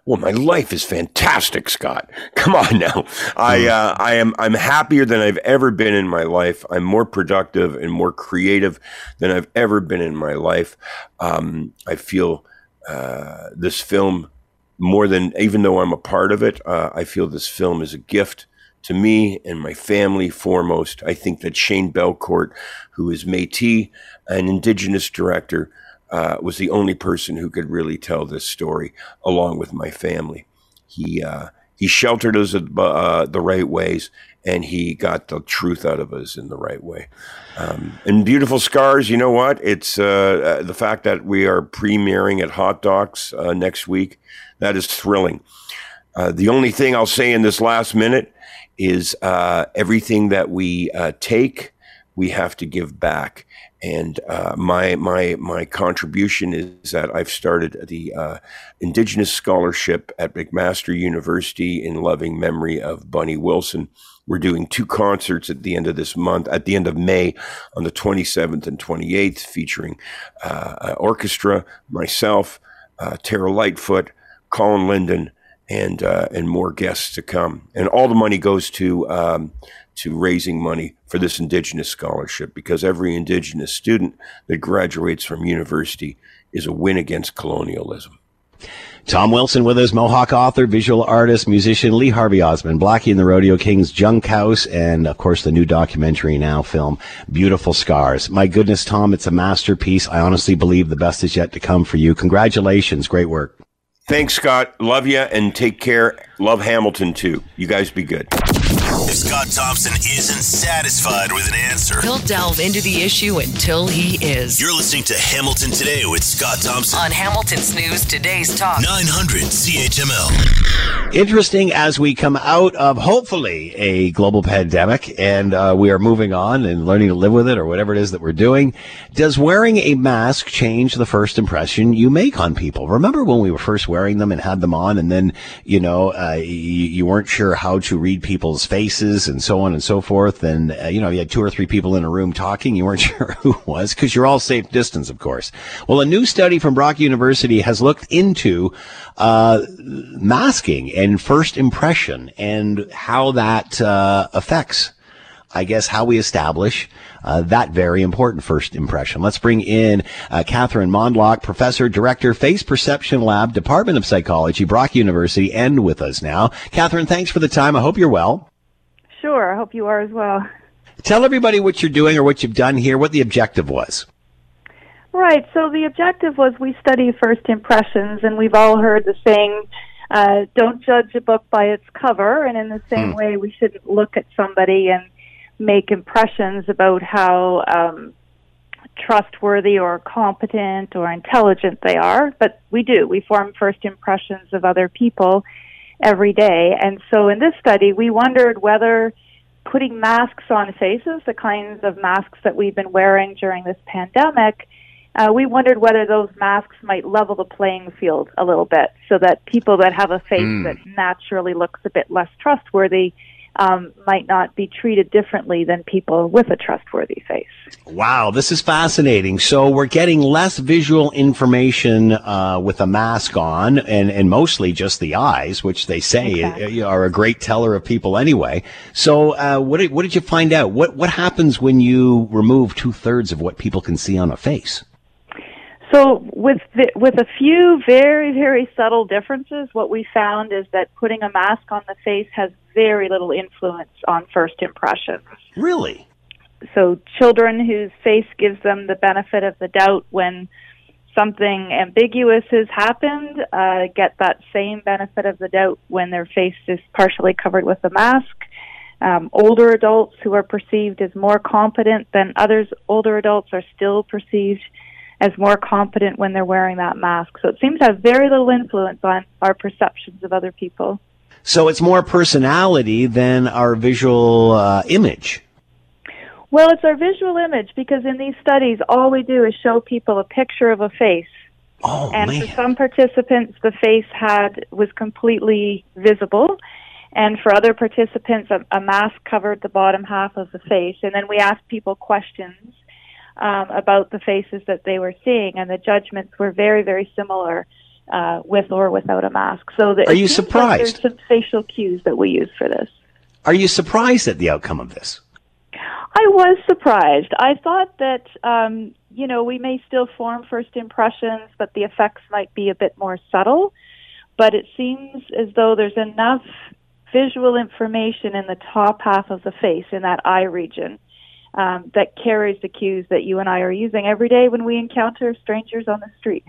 Well, my life is fantastic, Scott. Come on now. I uh, I am I'm happier than I've ever been in my life. I'm more productive and more creative than I've ever been in my life. Um, I feel uh, this film more than even though I'm a part of it. Uh, I feel this film is a gift to me and my family foremost. I think that Shane Belcourt, who is Métis, an Indigenous director, uh, was the only person who could really tell this story, along with my family. He uh, he sheltered us uh, the right ways, and he got the truth out of us in the right way. Um, and beautiful scars, you know what? It's uh, the fact that we are premiering at Hot Docs uh, next week. That is thrilling. Uh, the only thing I'll say in this last minute is uh, everything that we uh, take, we have to give back. And uh, my my my contribution is that I've started the uh, Indigenous Scholarship at McMaster University in loving memory of Bunny Wilson. We're doing two concerts at the end of this month, at the end of May, on the 27th and 28th, featuring uh, orchestra, myself, uh, Terra Lightfoot, Colin Linden, and uh, and more guests to come. And all the money goes to um, to raising money for this Indigenous scholarship because every Indigenous student that graduates from university is a win against colonialism. Tom Wilson with us, Mohawk author, visual artist, musician, Lee Harvey Osmond, Blackie and the Rodeo Kings, Junkhouse, and of course the new documentary now film, Beautiful Scars. My goodness, Tom, it's a masterpiece. I honestly believe the best is yet to come for you. Congratulations. Great work. Thanks, Scott. Love you and take care. Love Hamilton too. You guys be good. If Scott Thompson isn't satisfied with an answer, He'll delve into the issue until he is. you're listening to Hamilton Today with Scott Thompson. On Hamilton's News Today's Talk. 900 CHML. Interesting as we come out of hopefully a global pandemic and uh, we are moving on and learning to live with it or whatever it is that we're doing. Does wearing a mask change the first impression you make on people? Remember when we were first wearing them and had them on and then, you know, uh, you, you weren't sure how to read people's faces and so on and so forth. And, uh, you know, you had two or three people in a room talking. You weren't sure who was because you're all safe distance, of course. Well, a new study from Brock University has looked into uh, masking and first impression and how that uh, affects, I guess, how we establish uh, that very important first impression. Let's bring in uh, Catherine Mondloch, professor, director, Face Perception Lab, Department of Psychology, Brock University, and with us now. Catherine, thanks for the time. I hope you're well. Sure. I hope you are as well. Tell everybody what you're doing or what you've done here, what the objective was. Right. So the objective was we study first impressions, and we've all heard the saying, uh, "Don't judge a book by its cover." And in the same Hmm. way, we shouldn't look at somebody and make impressions about how um, trustworthy or competent or intelligent they are. But we do. We form first impressions of other people every day. And so in this study, we wondered whether putting masks on faces, the kinds of masks that we've been wearing during this pandemic, uh, we wondered whether those masks might level the playing field a little bit so that people that have a face. Mm. that naturally looks a bit less trustworthy um, might not be treated differently than people with a trustworthy face. Wow, this is fascinating. So we're getting less visual information uh, with a mask on, and, and mostly just the eyes, which they say uh, are a great teller of people anyway. So uh, what did what did you find out? What what happens when you remove two thirds of what people can see on a face? So with the, with a few very very subtle differences, what we found is that putting a mask on the face has very little influence on first impressions. Really? So children whose face gives them the benefit of the doubt when something ambiguous has happened uh, get that same benefit of the doubt when their face is partially covered with a mask. Um, older adults who are perceived as more competent than others, older adults are still perceived as more competent when they're wearing that mask. So it seems to have very little influence on our perceptions of other people. So it's more personality than our visual uh, image. Well, it's our visual image because in these studies, all we do is show people a picture of a face. Oh, and for some participants, the face had was completely visible, and for other participants, a, a mask covered the bottom half of the face. And then we asked people questions um, about the faces that they were seeing, and the judgments were very, very similar uh, with or without a mask. So the, Are you seems like surprised? there's some facial cues that we use for this. Are you surprised at the outcome of this? I was surprised. I thought that um, you know we may still form first impressions, but the effects might be a bit more subtle. But it seems as though there's enough visual information in the top half of the face, in that eye region, um, that carries the cues that you and I are using every day when we encounter strangers on the street.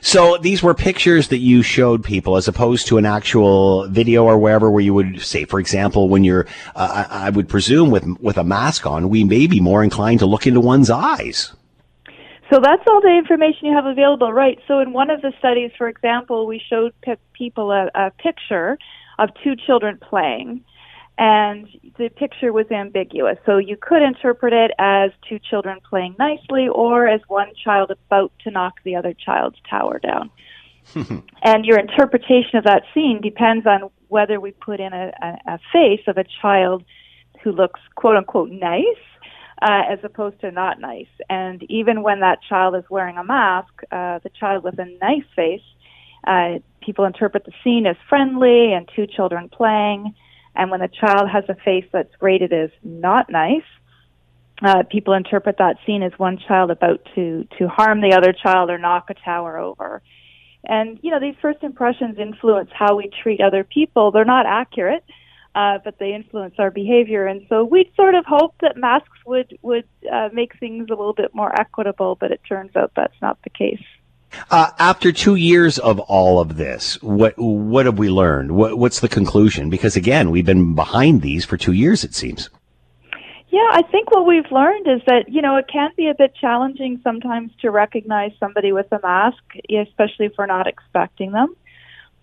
So these were pictures that you showed people as opposed to an actual video or wherever where you would say, for example, when you're, uh, I I would presume with, with a mask on, we may be more inclined to look into one's eyes. So that's all the information you have available, right? So in one of the studies, for example, we showed pe- people a, a picture of two children playing, and the picture was ambiguous. So you could interpret it as two children playing nicely or as one child about to knock the other child's tower down. and your interpretation of that scene depends on whether we put in a, a, a face of a child who looks quote unquote nice uh, as opposed to not nice. And even when that child is wearing a mask, uh, the child with a nice face, uh, people interpret the scene as friendly and two children playing. And when the child has a face that's rated as not nice, uh, people interpret that scene as one child about to to harm the other child or knock a tower over. And you know these first impressions influence how we treat other people. They're not accurate, uh, but they influence our behavior. And so we sort of hope that masks would would uh, make things a little bit more equitable, but it turns out that's not the case. Uh, after two years of all of this, what what have we learned? What, what's the conclusion? Because again, we've been behind these for two years, it seems. Yeah, I think what we've learned is that you know it can be a bit challenging sometimes to recognize somebody with a mask, especially if we're not expecting them.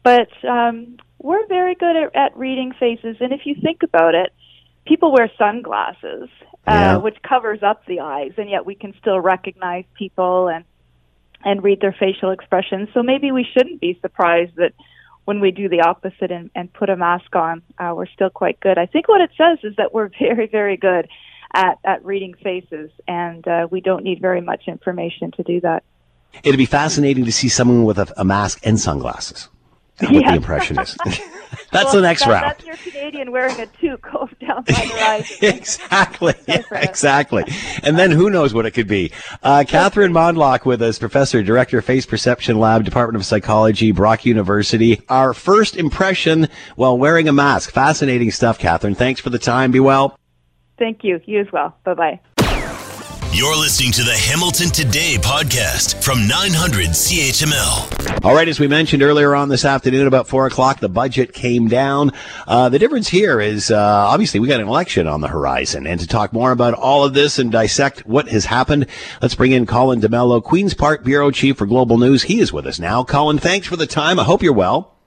But um, we're very good at, at reading faces, and if you think about it, people wear sunglasses, uh, yeah. which covers up the eyes, and yet we can still recognize people and and read their facial expressions. So maybe we shouldn't be surprised that when we do the opposite and, and put a mask on, uh, we're still quite good. I think what it says is that we're very, very good at, at reading faces, and uh, we don't need very much information to do that. It'd be fascinating to see someone with a, a mask and sunglasses what the impression is. that's well, the next that, round. That's your Canadian wearing a toque down by the horizon. exactly. Yeah, exactly. And then who knows what it could be. Uh, Catherine Mondloch with us, Professor, Director, Face Perception Lab, Department of Psychology, Brock University. Our first impression while wearing a mask. Fascinating stuff, Catherine. Thanks for the time. Be well. Thank you. You as well. Bye bye. You're listening to the Hamilton Today podcast from 900 CHML. All right, as we mentioned earlier on this afternoon, about four o'clock, the budget came down. Uh, the difference here is uh, obviously we got an election on the horizon, and to talk more about all of this and dissect what has happened, let's bring in Colin D'Mello, Queens Park bureau chief for Global News. He is with us now. Colin, thanks for the time. I hope you're well.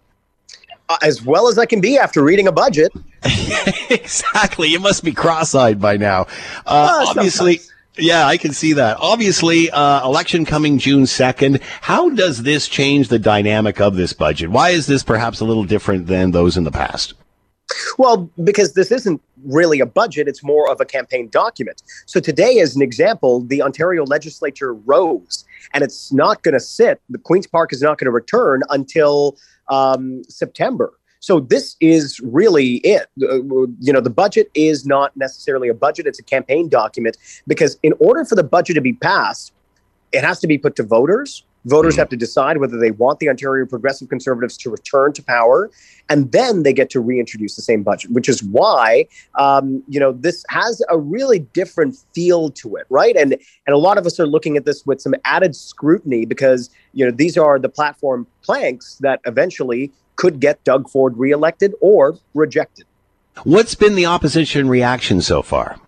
Uh, as well as I can be after reading a budget. exactly. You must be cross-eyed by now. Uh, obviously. Sometimes yeah, I can see that. Obviously, uh, election coming June 2nd. How does this change the dynamic of this budget? Why is this perhaps a little different than those in the past? Well, because this isn't really a budget, it's more of a campaign document. So, today, as an example, the Ontario legislature rose and it's not going to sit. The Queen's Park is not going to return until um, September. So this is really it. Uh, you know, the budget is not necessarily a budget; it's a campaign document because in order for the budget to be passed, it has to be put to voters. Voters mm have to decide whether they want the Ontario Progressive Conservatives to return to power, and then they get to reintroduce the same budget. Which is why, um, you know, this has a really different feel to it, right? And and a lot of us are looking at this with some added scrutiny because you know these are the platform planks that eventually could get Doug Ford reelected or rejected. What's been the opposition reaction so far?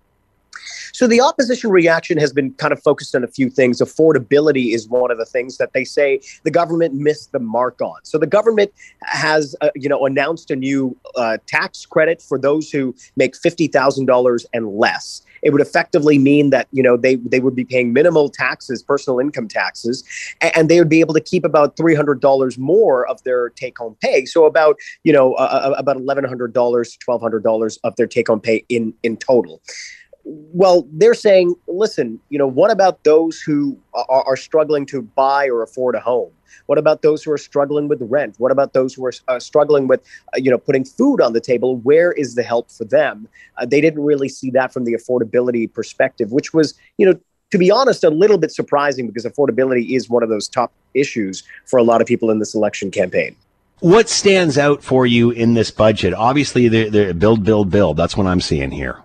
So the opposition reaction has been kind of focused on a few things. Affordability is one of the things that they say the government missed the mark on. So the government has, uh, you know, announced a new uh, tax credit for those who make fifty thousand dollars and less it would effectively mean that you know they they would be paying minimal taxes, personal income taxes, and they would be able to keep about three hundred dollars more of their take home pay. So about you know uh, about eleven hundred dollars, to twelve hundred dollars of their take home pay in in total well, they're saying, listen, you know, what about those who are, are, struggling to buy or afford a home? What about those who are struggling with rent? What about those who are uh, struggling with, uh, you know, putting food on the table? Where is the help for them? Uh, they didn't really see that from the affordability perspective, which was, you know, to be honest, a little bit surprising because affordability is one of those top issues for a lot of people in this election campaign. What stands out for you in this budget? Obviously, the, the build, build, build. That's what I'm seeing here.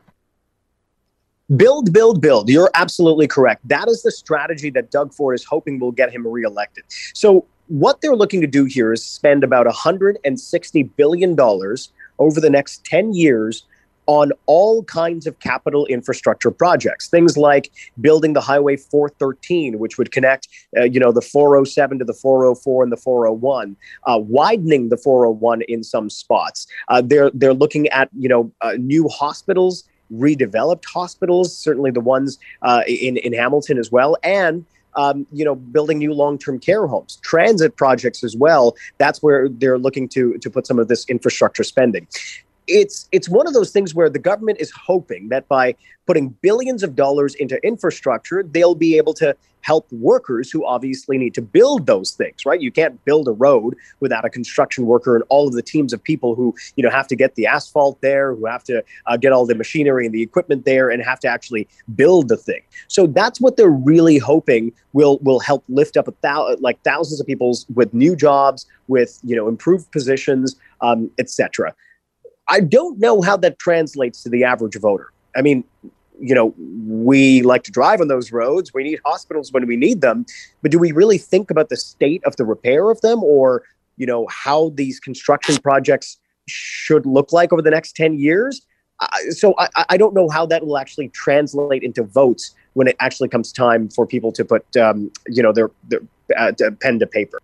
Build, build, build. You're absolutely correct. That is the strategy that Doug Ford is hoping will get him reelected. So, what they're looking to do here is spend about $160 billion over the next 10 years on all kinds of capital infrastructure projects. Things like building the Highway 413, which would connect, uh, you know, the 407 to the 404 and the 401, uh, widening the 401 in some spots. Uh, they're they're looking at, you know, uh, new hospitals, redeveloped hospitals, certainly the ones uh, in in Hamilton as well, and um, you know, building new long-term care homes, transit projects as well. That's where they're looking to to put some of this infrastructure spending it's it's one of those things where the government is hoping that by putting billions of dollars into infrastructure, they'll be able to help workers who obviously need to build those things, right? You can't build a road without a construction worker and all of the teams of people who, you know, have to get the asphalt there, who have to uh, get all the machinery and the equipment there and have to actually build the thing. So that's what they're really hoping will will help lift up a thou- like thousands of people with new jobs, with, you know, improved positions, um, etc. I don't know how that translates to the average voter. I mean, you know, we like to drive on those roads. We need hospitals when we need them. But do we really think about the state of the repair of them or, you know, how these construction projects should look like over the next 10 years? So I, I, don't know how that will actually translate into votes when it actually comes time for people to put, um, you know, their, their uh, pen to paper.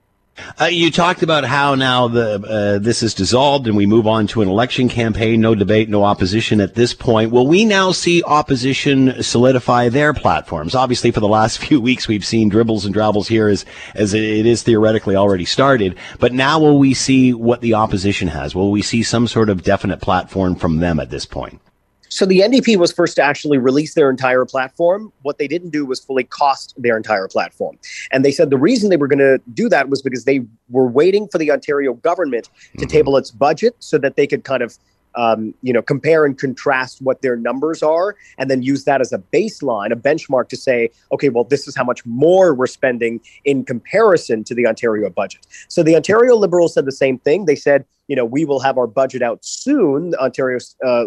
Uh, you talked about how now the uh, this is dissolved and we move on to an election campaign. No debate, no opposition at this point. Will we now see opposition solidify their platforms? Obviously, for the last few weeks, we've seen dribbles and drabbles here as as it is theoretically already started. But now, will we see what the opposition has? Will we see some sort of definite platform from them at this point? So the NDP was first to actually release their entire platform. What they didn't do was fully cost their entire platform. And they said the reason they were going to do that was because they were waiting for the Ontario government to mm-hmm. table its budget so that they could kind of um, you know, compare and contrast what their numbers are, and then use that as a baseline, a benchmark to say, okay, well, this is how much more we're spending in comparison to the Ontario budget. So the Ontario Liberals said the same thing. They said, you know, we will have our budget out soon. Ontario uh,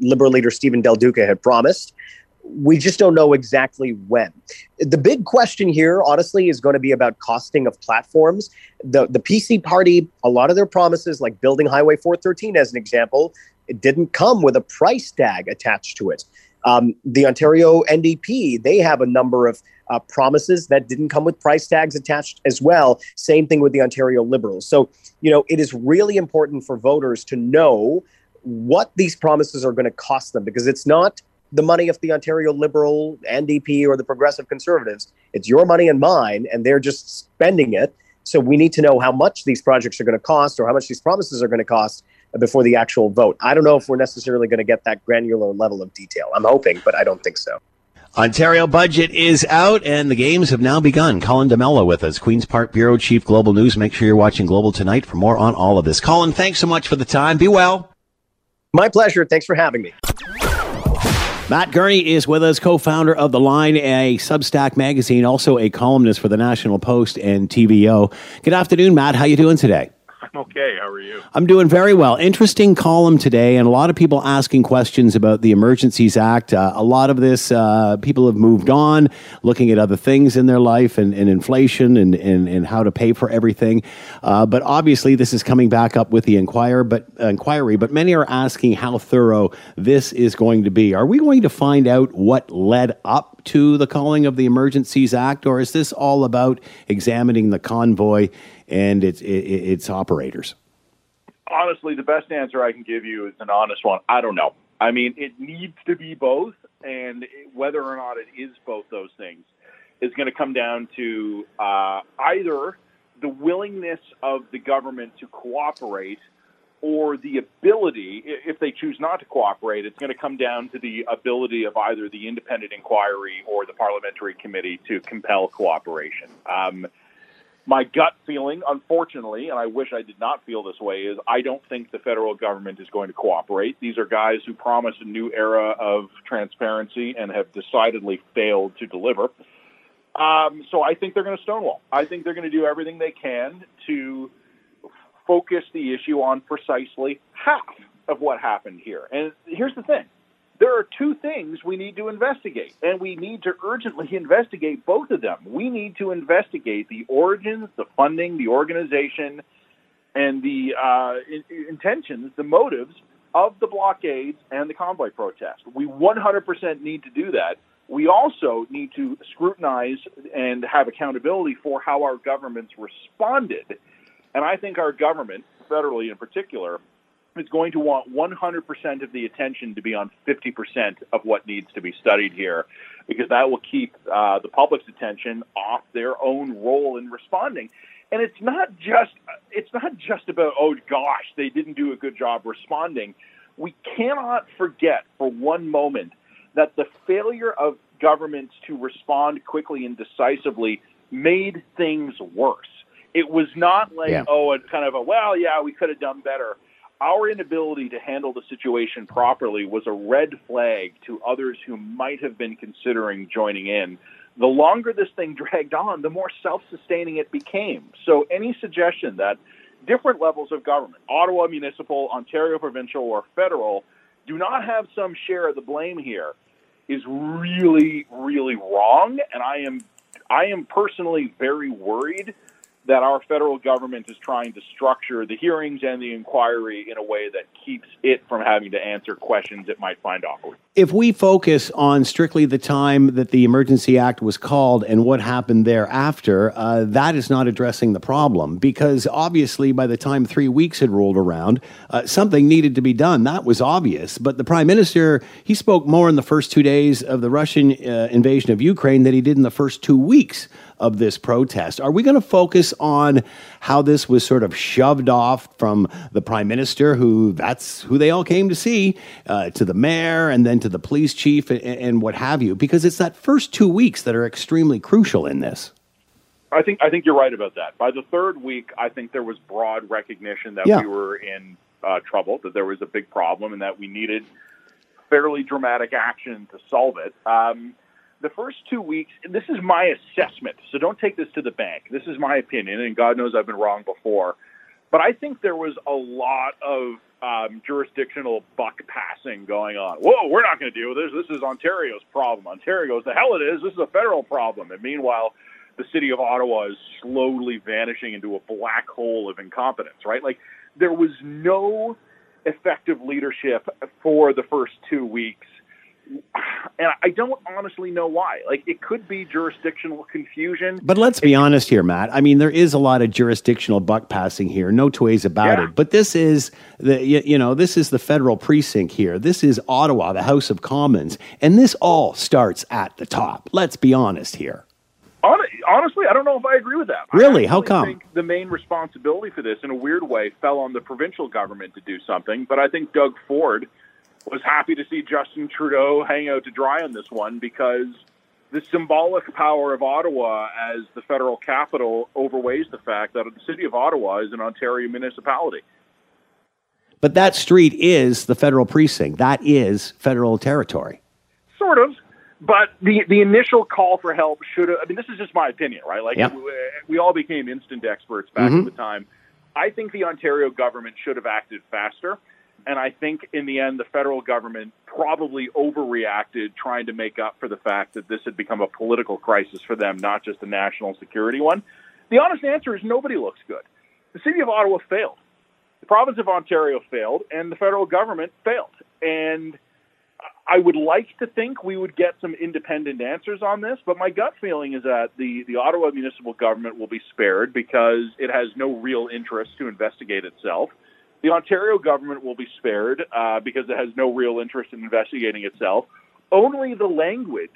Liberal leader Steven Del Duca had promised we just don't know exactly when. The big question here, honestly, is going to be about costing of platforms. The the PC party, a lot of their promises, like building Highway 413 as an example, it didn't come with a price tag attached to it. Um, the Ontario NDP, they have a number of uh, promises that didn't come with price tags attached as well. Same thing with the Ontario Liberals. So, you know, it is really important for voters to know what these promises are going to cost them because it's not the money of the Ontario Liberal, NDP, or the Progressive Conservatives. It's your money and mine, and they're just spending it. So we need to know how much these projects are going to cost or how much these promises are going to cost before the actual vote. I don't know if we're necessarily going to get that granular level of detail. I'm hoping, but I don't think so. Ontario budget is out and the games have now begun. Colin D'Mello with us, Queen's Park Bureau Chief Global News. Make sure you're watching Global tonight for more on all of this. Colin, thanks so much for the time. Be well. My pleasure. Thanks for having me. Matt Gurney is with us, co-founder of The Line, a Substack magazine, also a columnist for the National Post and TVO. Good afternoon, Matt. How you doing today? I'm okay. How are you? I'm doing very well. Interesting column today, and a lot of people asking questions about the Emergencies Act. Uh, a lot of this, uh, people have moved on, looking at other things in their life and, and inflation and, and, and how to pay for everything. Uh, but obviously, this is coming back up with the inquire, but, inquiry. But many are asking how thorough this is going to be. Are we going to find out what led up to the calling of the Emergencies Act, or is this all about examining the convoy? And its its operators? Honestly, the best answer I can give you is an honest one. I don't know. I mean, it needs to be both, and whether or not it is both those things is going to come down to uh, either the willingness of the government to cooperate or the ability, if they choose not to cooperate, it's going to come down to the ability of either the independent inquiry or the parliamentary committee to compel cooperation. Um, my gut feeling, unfortunately, and I wish I did not feel this way, is I don't think the federal government is going to cooperate. These are guys who promised a new era of transparency and have decidedly failed to deliver. Um, so I think they're going to stonewall. I think they're going to do everything they can to focus the issue on precisely half of what happened here. And here's the thing there are two things we need to investigate, and we need to urgently investigate both of them. We need to investigate the origins, the funding, the organization, and the uh, in- intentions, the motives of the blockades and the convoy protest. We 100% need to do that. We also need to scrutinize and have accountability for how our governments responded. And I think our government, federally in particular, is going to want 100% of the attention to be on 50% of what needs to be studied here, because that will keep uh, the public's attention off their own role in responding. And it's not just it's not just about oh gosh they didn't do a good job responding. We cannot forget for one moment that the failure of governments to respond quickly and decisively made things worse. It was not like Yeah. oh a kind of a well yeah we could have done better our inability to handle the situation properly was a red flag to others who might have been considering joining in. The longer this thing dragged on, the more self sustaining it became. So, any suggestion that different levels of government, Ottawa municipal, Ontario provincial, or federal, do not have some share of the blame here is really, really wrong. And I am, I am personally very worried that our federal government is trying to structure the hearings and the inquiry in a way that keeps it from having to answer questions it might find awkward. If we focus on strictly the time that the Emergency Act was called and what happened thereafter, uh, that is not addressing the problem because obviously by the time three weeks had rolled around, uh, something needed to be done. That was obvious. But the Prime Minister, he spoke more in the first two days of the Russian uh, invasion of Ukraine than he did in the first two weeks of this protest. Are we going to focus on how this was sort of shoved off from the prime minister, who that's who they all came to see, uh, to the mayor, and then to the police chief, and, and what have you? Because it's that first two weeks that are extremely crucial in this. I think I think you're right about that. By the third week, I think there was broad recognition that Yeah. we were in uh, trouble, that there was a big problem, and that we needed fairly dramatic action to solve it. Um, the first two weeks, this is my assessment, so don't take this to the bank. This is my opinion, and God knows I've been wrong before. But I think there was a lot of um, jurisdictional buck passing going on. Whoa, we're not going to deal with this. This is Ontario's problem. Ontario goes, the hell it is. This is a federal problem. And meanwhile, the city of Ottawa is slowly vanishing into a black hole of incompetence, right? Like there was no effective leadership for the first two weeks. And I don't honestly know why. Like it could be jurisdictional confusion. But let's be honest here, Matt. I mean, there is a lot of jurisdictional buck passing here, no two ways about Yeah. it. But this is the you, know this is the federal precinct here. This is Ottawa, the House of Commons, and this all starts at the top. Let's be honest here. Honestly, I don't know if I agree with that. Really? How come? think the main responsibility for this, in a weird way, fell on the provincial government to do something. But I think Doug Ford was happy to see Justin Trudeau hang out to dry on this one because the symbolic power of Ottawa as the federal capital overweighs the fact that the city of Ottawa is an Ontario municipality. But that street is the federal precinct. That is federal territory. Sort of. But the the initial call for help should have. I mean, this is just my opinion, right? Like Yep. we, we all became instant experts back Mhm. at the time. I think the Ontario government should have acted faster, and I think in the end, the federal government probably overreacted, trying to make up for the fact that this had become a political crisis for them, not just a national security one. The honest answer is nobody looks good. The city of Ottawa failed. The province of Ontario failed, and the federal government failed. And I would like to think we would get some independent answers on this, but my gut feeling is that the, the Ottawa municipal government will be spared because it has no real interest to investigate itself. The Ontario government will be spared uh, because it has no real interest in investigating itself. Only the language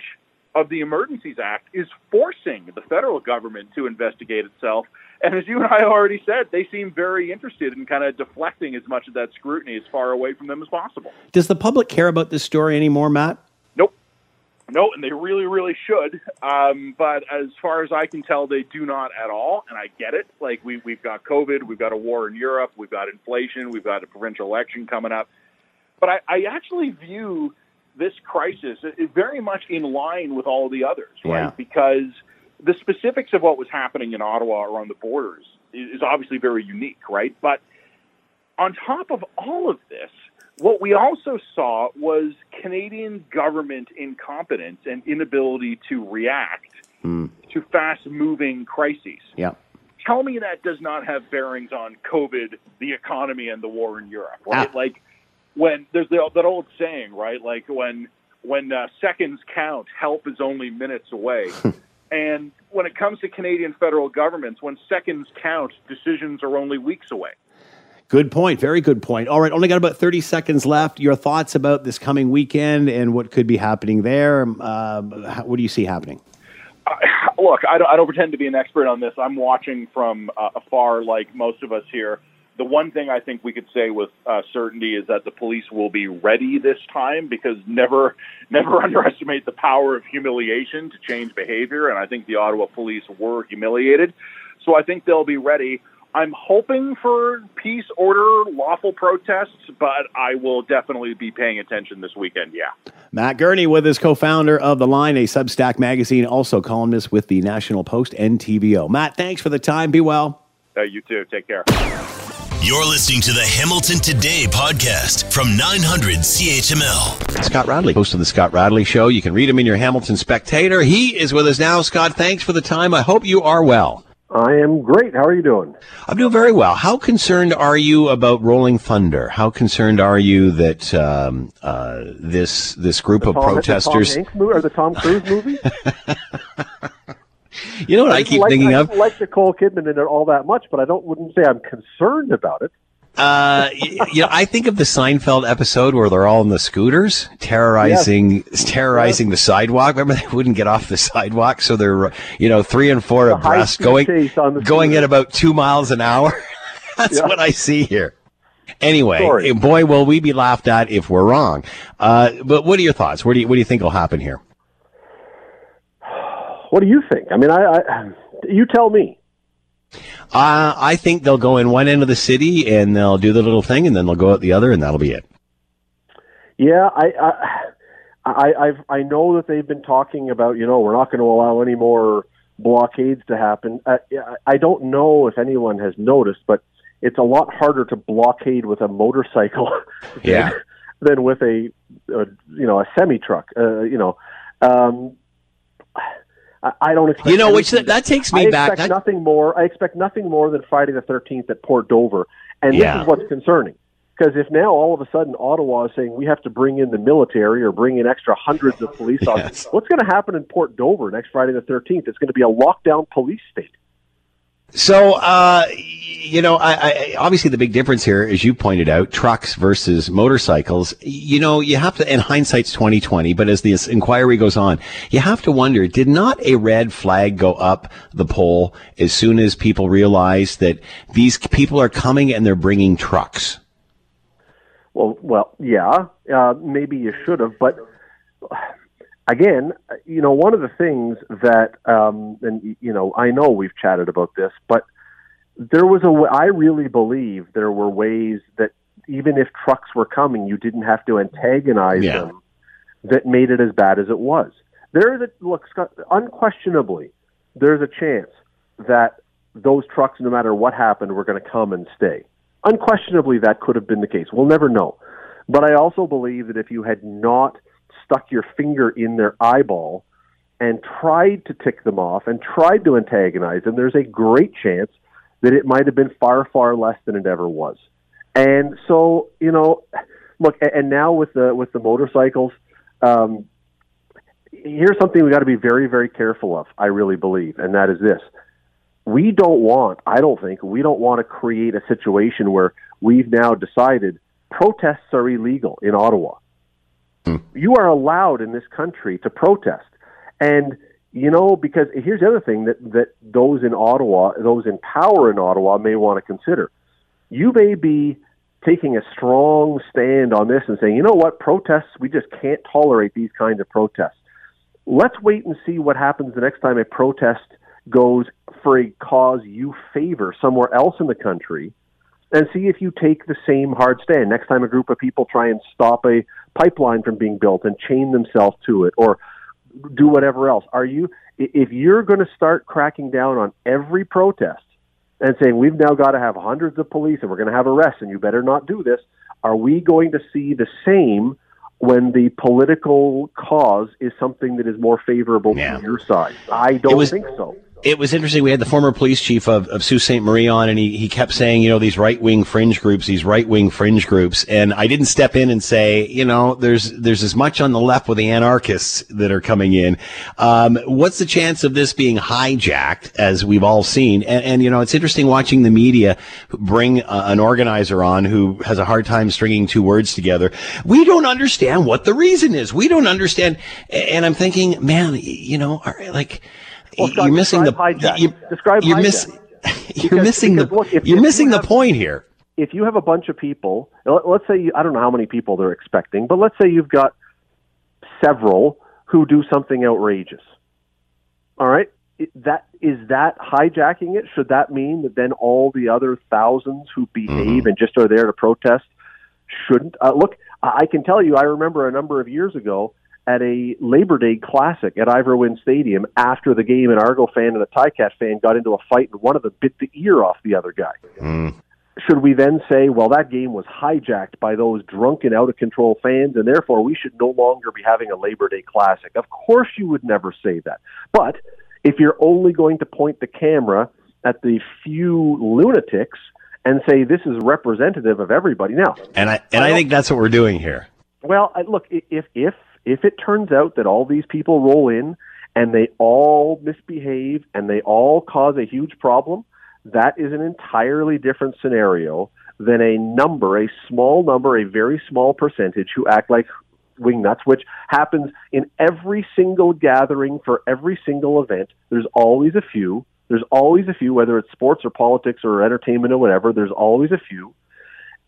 of the Emergencies Act is forcing the federal government to investigate itself. And as you and I already said, they seem very interested in kind of deflecting as much of that scrutiny as far away from them as possible. Does the public care about this story anymore, Matt? No, and they really, really should. Um, but as far as I can tell, they do not at all. And I get it. Like we we've got COVID, we've got a war in Europe, we've got inflation, we've got a provincial election coming up. But I, I actually view this crisis very much in line with all the others, right? Yeah. Because the specifics of what was happening in Ottawa around the borders is obviously very unique, right? But on top of all of this, what we also saw was Canadian government incompetence and inability to react Hmm. to fast moving crises. Yeah. Tell me that does not have bearings on COVID, the economy, and the war in Europe, right? Ah. Like, when there's the, that old saying, right? Like when when uh, seconds count, help is only minutes away. and when it comes to Canadian federal governments, when seconds count, decisions are only weeks away. Good point. Very good point. All right, only got about 30 seconds left. Your thoughts about this coming weekend and what could be happening there? Uh, what do you see happening? Uh, look, I don't, I don't pretend to be an expert on this. I'm watching from uh, afar, like most of us here. The one thing I think we could say with uh, certainty is that the police will be ready this time because never, never underestimate the power of humiliation to change behavior. And I think the Ottawa police were humiliated, so I think they'll be ready. I'm hoping for peace, order, lawful protests, but I will definitely be paying attention this weekend. Yeah. Matt Gurney with his co-founder of The Line, a Substack magazine, also columnist with the National Post and TVO. Matt, thanks for the time. Be well. Uh, you too. Take care. You're listening to the Hamilton Today podcast from 900 CHML. Scott Radley, host of the Scott Radley Show. You can read him in your Hamilton Spectator. He is with us now. Scott, thanks for the time. I hope you are well. I am great. How are you doing? I'm doing very well. How concerned are you about Rolling Thunder? How concerned are you that um, uh, this this group the of Tom, protesters? The Tom movie, or the Tom Cruise movie? you know what I, I keep like, thinking I of? I like Nicole Kidman in it all that much, but I don't wouldn't say I'm concerned about it. Uh, you know, I think of the Seinfeld episode where they're all in the scooters, terrorizing, terrorizing the sidewalk. Remember, they wouldn't get off the sidewalk, so they're, you know, three and four The abreast, going, going at about two miles an hour. That's Yeah. what I see here. Anyway, Sorry. boy, will we be laughed at if we're wrong. Uh, but what are your thoughts? What do you, what do you think will happen here? What do you think? I mean, I, I you tell me. Uh, I think they'll go in one end of the city and they'll do the little thing, and then they'll go out the other, and that'll be it. Yeah, I, I, I, I've, I know that they've been talking about, you know, we're not going to allow any more blockades to happen. Yeah, I don't know if anyone has noticed, but it's a lot harder to blockade with a motorcycle Yeah. than, than with a, a, you know, a semi truck. Uh, you know, um, I, don't expect. You know, which that, that takes me I back. expect that- nothing more. I expect nothing more than Friday the Thirteenth at Port Dover, and Yeah. this is what's concerning. Because if now all of a sudden Ottawa is saying we have to bring in the military or bring in extra hundreds of police officers, what's going to happen in Port Dover next Friday the Thirteenth? It's going to be a lockdown police state. So, uh, you know, I, I, obviously the big difference here, as you pointed out, trucks versus motorcycles. You know, you have to, and hindsight's twenty twenty. But as this inquiry goes on, you have to wonder: Did not a red flag go up the pole as soon as people realized that these people are coming and they're bringing trucks? Well, well, yeah, uh, maybe you should have, but again, you know, one of the things that, um, and you know, I know we've chatted about this, but there was a. I really believe there were ways that even if trucks were coming, you didn't have to antagonize Yeah. them. That made it as bad as it was. There is a look, Scott, unquestionably, there's a chance that those trucks, no matter what happened, were going to come and stay. Unquestionably, that could have been the case. We'll never know. But I also believe that if you had not stuck your finger in their eyeball and tried to tick them off and tried to antagonize them, there's a great chance that it might have been far, far less than it ever was. And so, you know, look, and now with the with the motorcycles, um, here's something we got to be very, very careful of. I really believe, and that is this: we don't want, I don't think, we don't want to create a situation where we've now decided protests are illegal in Ottawa. You are allowed in this country to protest. And, you know, because here's the other thing that, that those in Ottawa, those in power in Ottawa may want to consider. You may be taking a strong stand on this and saying, you know what, protests, we just can't tolerate these kinds of protests. Let's wait and see what happens the next time a protest goes for a cause you favor somewhere else in the country and see if you take the same hard stand. Next time a group of people try and stop a pipeline from being built and chain themselves to it or do whatever else. Are you if you're going to start cracking down on every protest and saying we've now got to have hundreds of police and we're going to have arrests and you better not do this, are we going to see the same when the political cause is something that is more favorable to your side? I don't was- think so. It was interesting. We had the former police chief of, of Sault Ste. Marie on, and he, he kept saying, you know, these right wing fringe groups, these right wing fringe groups. And I didn't step in and say, you know, there's there's as much on the left with the anarchists that are coming in. Um, what's the chance of this being hijacked, as we've all seen? And, and you know, it's interesting watching the media bring uh, an organizer on who has a hard time stringing two words together. We don't understand what the reason is. We don't understand. And I'm thinking, man, you know, like well, Scott, you're missing the hijack. You, describe you're, hijack. miss, you're Because- missing because, the look, if- you're if missing you the point here. if you have a bunch of people, let- let's say you, I don't know how many people they're expecting, but let's say you've got several who do something outrageous. All right, that is that hijacking it? Should that mean that then all the other thousands who behave and just are there to protest shouldn't? Uh, look, I I can tell you, I remember a number of years ago at a Labor Day Classic at Ivor Stadium after the game, an Argo fan and a Ticat fan got into a fight, and one of them bit the ear off the other guy hmm. should we then say, well, that game was hijacked by those drunken, out of control fans, and therefore we should no longer be having a Labor Day Classic? Of course, you would never say that. But if you're only going to point the camera at the few lunatics and say this is representative of everybody, now, And I and I think that's what we're doing here. well, I- look, if if if it turns out that all these people roll in and they all misbehave and they all cause a huge problem, that is an entirely different scenario than a number, a small number, a very small percentage who act like wingnuts, which happens in every single gathering for every single event. There's always a few. There's always a few, whether it's sports or politics or entertainment or whatever. There's always a few.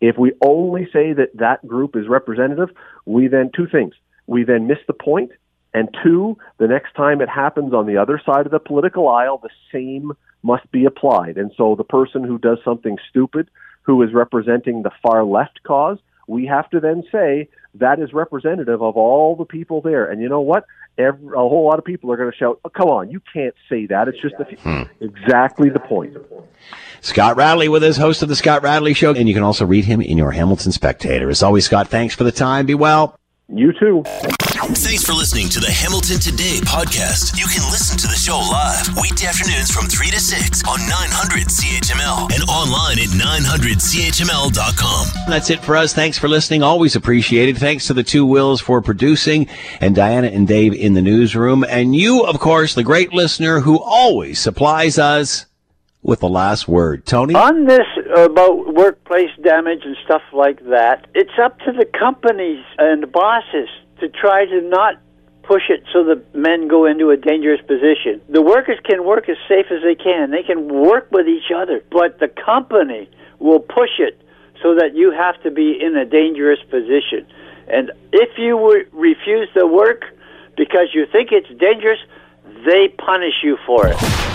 If we only say that that group is representative, we then two things. We then miss the point, and two, the next time it happens on the other side of the political aisle, the same must be applied. And so the person who does something stupid, who is representing the far left cause, we have to then say that is representative of all the people there. And you know what? Every, a whole lot of people are going to shout, oh, "Come on, you can't say that." It's just a few. Hmm. exactly the point. Scott Radley with us, host of the Scott Radley Show, and you can also read him in your Hamilton Spectator. As always, Scott, thanks for the time. Be well. You too. Thanks for listening to the Hamilton Today podcast. You can listen to the show live weekday afternoons from 3 to 6 on 900 CHML and online at 900CHML.com. That's it for us. Thanks for listening. Always appreciated. Thanks to the two Wills for producing and Diana and Dave in the newsroom. And you, of course, the great listener who always supplies us with the last word. Tony? On this about workplace damage and stuff like that, it's up to the companies and the bosses to try to not push it so the men go into a dangerous position. The workers can work as safe as they can. They can work with each other, but the company will push it so that you have to be in a dangerous position. And if you refuse the work because you think it's dangerous, they punish you for it.